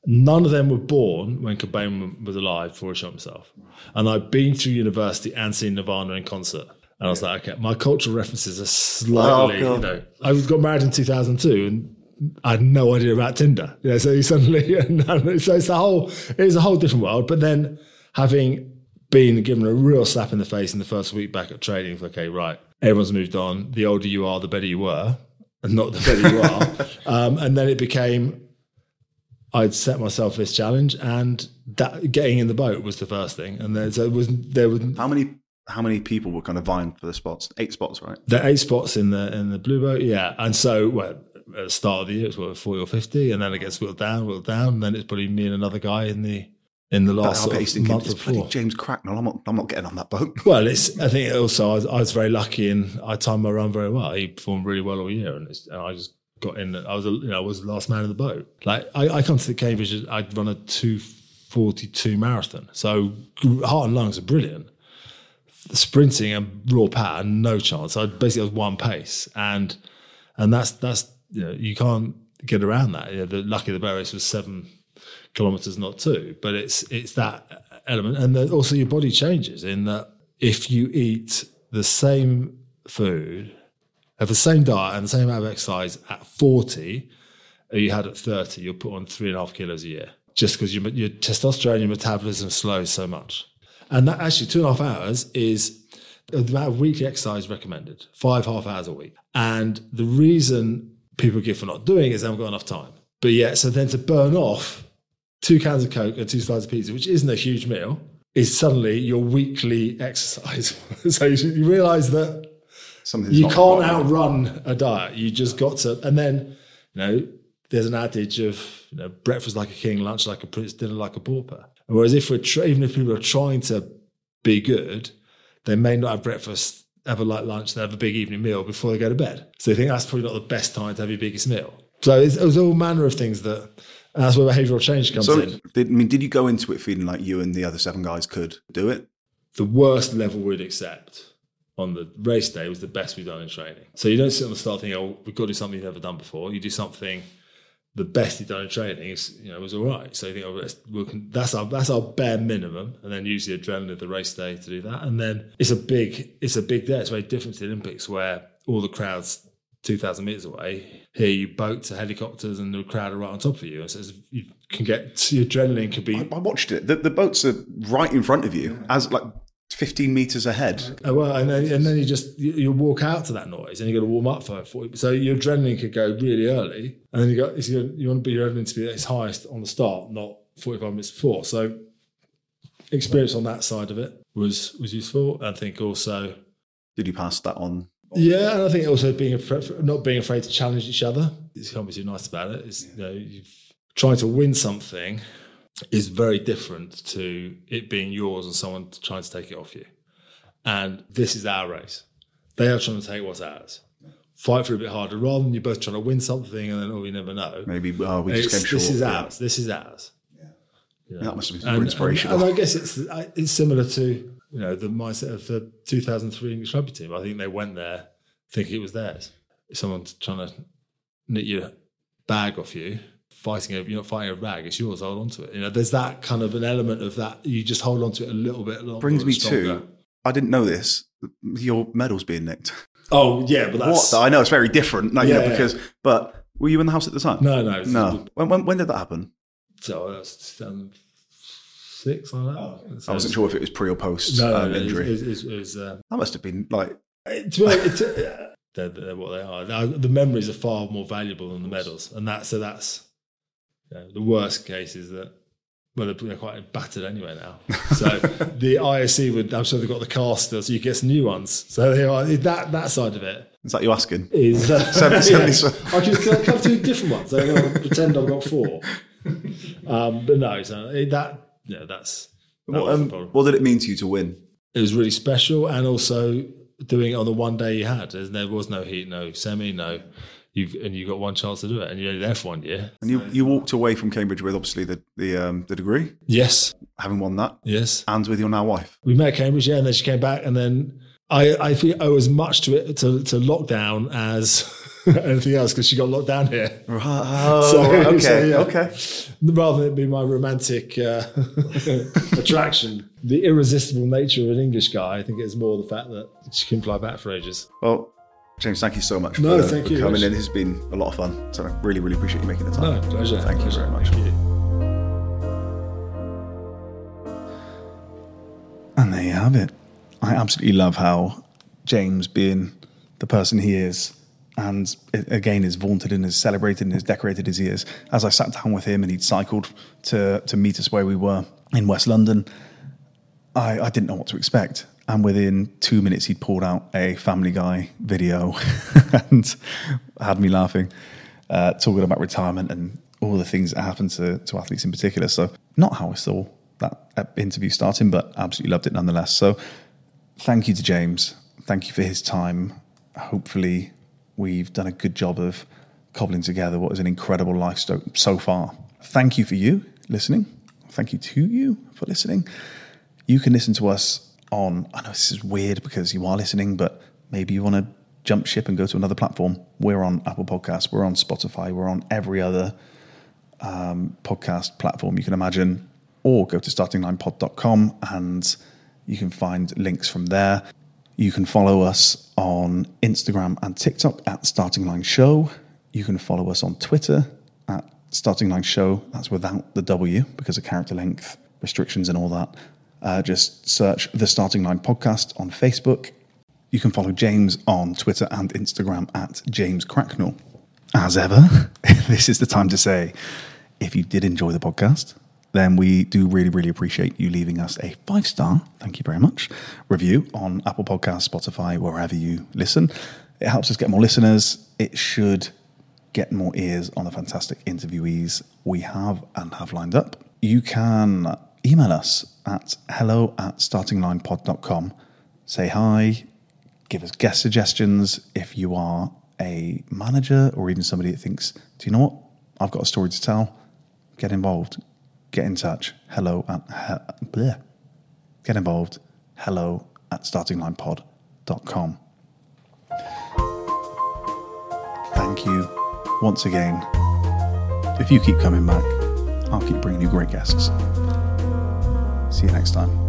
None of them were born when Cobain was alive before he shot himself. And I'd been through university and seen Nirvana in concert. And I was like, okay, my cultural references are slightly,
Oh,
you know. I got married in 2002 and I had no idea about Tinder. You know, so you suddenly, so it's a whole, it's a whole different world. But then having been given a real slap in the face in the first week back at training, okay, right, everyone's moved on. The older you are, the better you were, and not the better you are. um, and then it became, I'd set myself this challenge, and that getting in the boat was the first thing. And there, so it was there was
How many how many people were kind of vying for the spots? Eight spots, right?
the eight spots in the in the blue boat, yeah. And so, well, at the start of the year, it's what forty or fifty, and then it gets whittled down, whittled down, and then it's probably me and another guy in the in the last sort of month
it's bloody. James Cracknell. I'm not, I'm not getting on that boat.
Well, it's. I think also I was, I was very lucky and I timed my run very well. He performed really well all year, and, it's, and I just got in. I was, a, you know, I was the last man in the boat. Like I, I come to the Cambridge, I'd run a two forty two marathon, so heart and lungs are brilliant. Sprinting and raw power, no chance. I basically was one pace, and and that's that's you know you can't get around that. You know, the lucky the race was seven kilometers, not two. But it's it's that element, and then also your body changes in that if you eat the same food, have the same diet and the same amount of exercise at forty, you had at thirty, you'll put on three and a half kilos a year. just because your, your testosterone, your metabolism slows so much. And that actually, two and a half hours is the amount of weekly exercise recommended, five half hours a week. And the reason people give for not doing it is they haven't got enough time. But yeah, so then to burn off two cans of Coke and two slices of pizza, which isn't a huge meal, is suddenly your weekly exercise. so you, realize that
Something's
you can't outrun a diet. You just got to, and then, you know, there's an adage of, you know, breakfast like a king, lunch like a prince, dinner like a pauper. Whereas if we're, tr- even if people are trying to be good, they may not have breakfast, have a light lunch, and have a big evening meal before they go to bed. So they think that's probably not the best time to have your biggest meal. So it's, it was all manner of things that, and that's where behavioural change comes
So,
in.
did, I mean, did you go into it feeling like you and the other seven guys could do it?
the worst level we'd accept on the race day was the best we've done in training. So you don't sit on the start thinking, oh, we've got to do something you've never done before. You do something the best you've done in training is, you know, was all right. So you think, oh, we can, that's our that's our bare minimum, and then use the adrenaline of the race day to do that. And then it's a big it's a big day. It's very different to the Olympics where all the crowds. 2,000 meters away. Here, you boat to helicopters and the crowd are right on top of you. So you can get your adrenaline could be
I, I watched it. The, the boats are right in front of you, as like 15 meters ahead.
Oh, well, and then, and then you just you, you walk out to that noise, and you got to warm up for forty. So your adrenaline could go really early, and then you got you, you want to be your adrenaline to be at its highest on the start, not forty-five minutes before. So experience on that side of it was was useful. I think also,
Did you pass that on?
Yeah, and I think also being afraid, not being afraid to challenge each other. You can't be too nice about it. It's, you know, you've, trying to win something is very different to it being yours and someone trying to take it off you. And this is our race. They are trying to take what's ours. Fight for it a bit harder rather than you both trying to win something and then, oh, you never know.
Maybe oh, we just
It's-
came short.
this is
yeah.
ours. This is ours. You know?
That must have been
and,
super inspirational.
And, and I guess it's it's similar to you know the mindset of the 2003 English rugby team. I think they went there thinking it was theirs. If someone's trying to knit your bag off you, fighting over you're not fighting a rag, it's yours. Hold on to it. You know, there's that kind of an element of that. You just hold on to it a little bit longer.
Brings me
stronger.
to I didn't know this. Your medal's being nicked.
Oh yeah, but that's
what? I know it's very different. Like, you know,
Yeah, yeah.
because but were you in the house at the time?
no, no,
no. When, when, when did that happen?
So that's um, 2006 like that. So
I wasn't sure if it was pre or post
No,
um,
no,
injury.
It, it, it, was. Uh,
that must have been like
to be honest, it's, uh, they're, they're what they are. Now, the memories are far more valuable than the medals, and that so that's you know, the worst case is that well they're, they're quite battered anyway now. So the ISC would I'm sure they've got the cast still, so you get some new ones. So they are that that side of it
is that you asking?
is uh,
Seven-
yeah.
seventy-
I can, can I come to different ones. I'm going to pretend I've got four, um, but no, so it- yeah, that's that
What, um, what did it mean to you to win?
it was really special and also doing it on the one day you had. There was no heat no semi no you've and you got one chance to do it and you're only there for one year.
And you, you walked away from Cambridge with obviously the the, um, the degree,
yes.
Having won that,
yes.
And with your now wife.
we met at cambridge yeah and then she came back and then i i feel owe as much to it to, to lockdown as anything else because she got locked down here
Oh,
So-
okay,
so, yeah.
okay.
rather than it be my romantic uh, attraction the irresistible nature of an english guy i think it's more the fact that she can fly back for ages
Well, James, thank you so much
No,
for,
thank
for
you,
coming
Rich.
in. This has been a lot of fun. So I really, really appreciate you making the time.
no pleasure
Thank you
pleasure.
very much.
Thank you.
And there you have it. I absolutely love how James, being the person he is, and again is vaunted and is celebrated and is decorated as he is. As I sat down with him and he'd cycled to to meet us where we were in West London, I, I didn't know what to expect. And within two minutes, he'd pulled out a Family Guy video and had me laughing, uh, talking about retirement and all the things that happen to, to athletes in particular. So, not how I saw that uh, interview starting, but absolutely loved it nonetheless. So, thank you to James. Thank you for his time. Hopefully, we've done a good job of cobbling together what is an incredible life sto- so far. Thank you for you listening. Thank you to you for listening. You can listen to us on, I know this is weird because you are listening, but maybe you want to jump ship and go to another platform. We're on Apple Podcasts, we're on Spotify, we're on every other um, podcast platform you can imagine, or go to startinglinepod.com and you can find links from there. You can follow us on Instagram and TikTok at Starting Line Show. You can follow us on Twitter at Starting Line Show. That's without the W because of character length restrictions and all that. Uh, just search the Starting Line Podcast on Facebook. You can follow James on Twitter and Instagram at James Cracknell. As ever, this is the time to say if you did enjoy the podcast, then we do really, really appreciate you leaving us a five star, thank you very much, review on Apple Podcasts, Spotify, wherever you listen. It helps us get more listeners. It should get more ears on the fantastic interviewees we have and have lined up. You can email us at hello at startinglinepod.com. Say hi, give us guest suggestions. If you are a manager or even somebody that thinks, do you know what? I've got a story to tell. Get involved. Get in touch. Hello at bleh. get involved. Hello at startinglinepod.com. Thank you once again. If you keep coming back, I'll keep bringing you great guests. See you next time.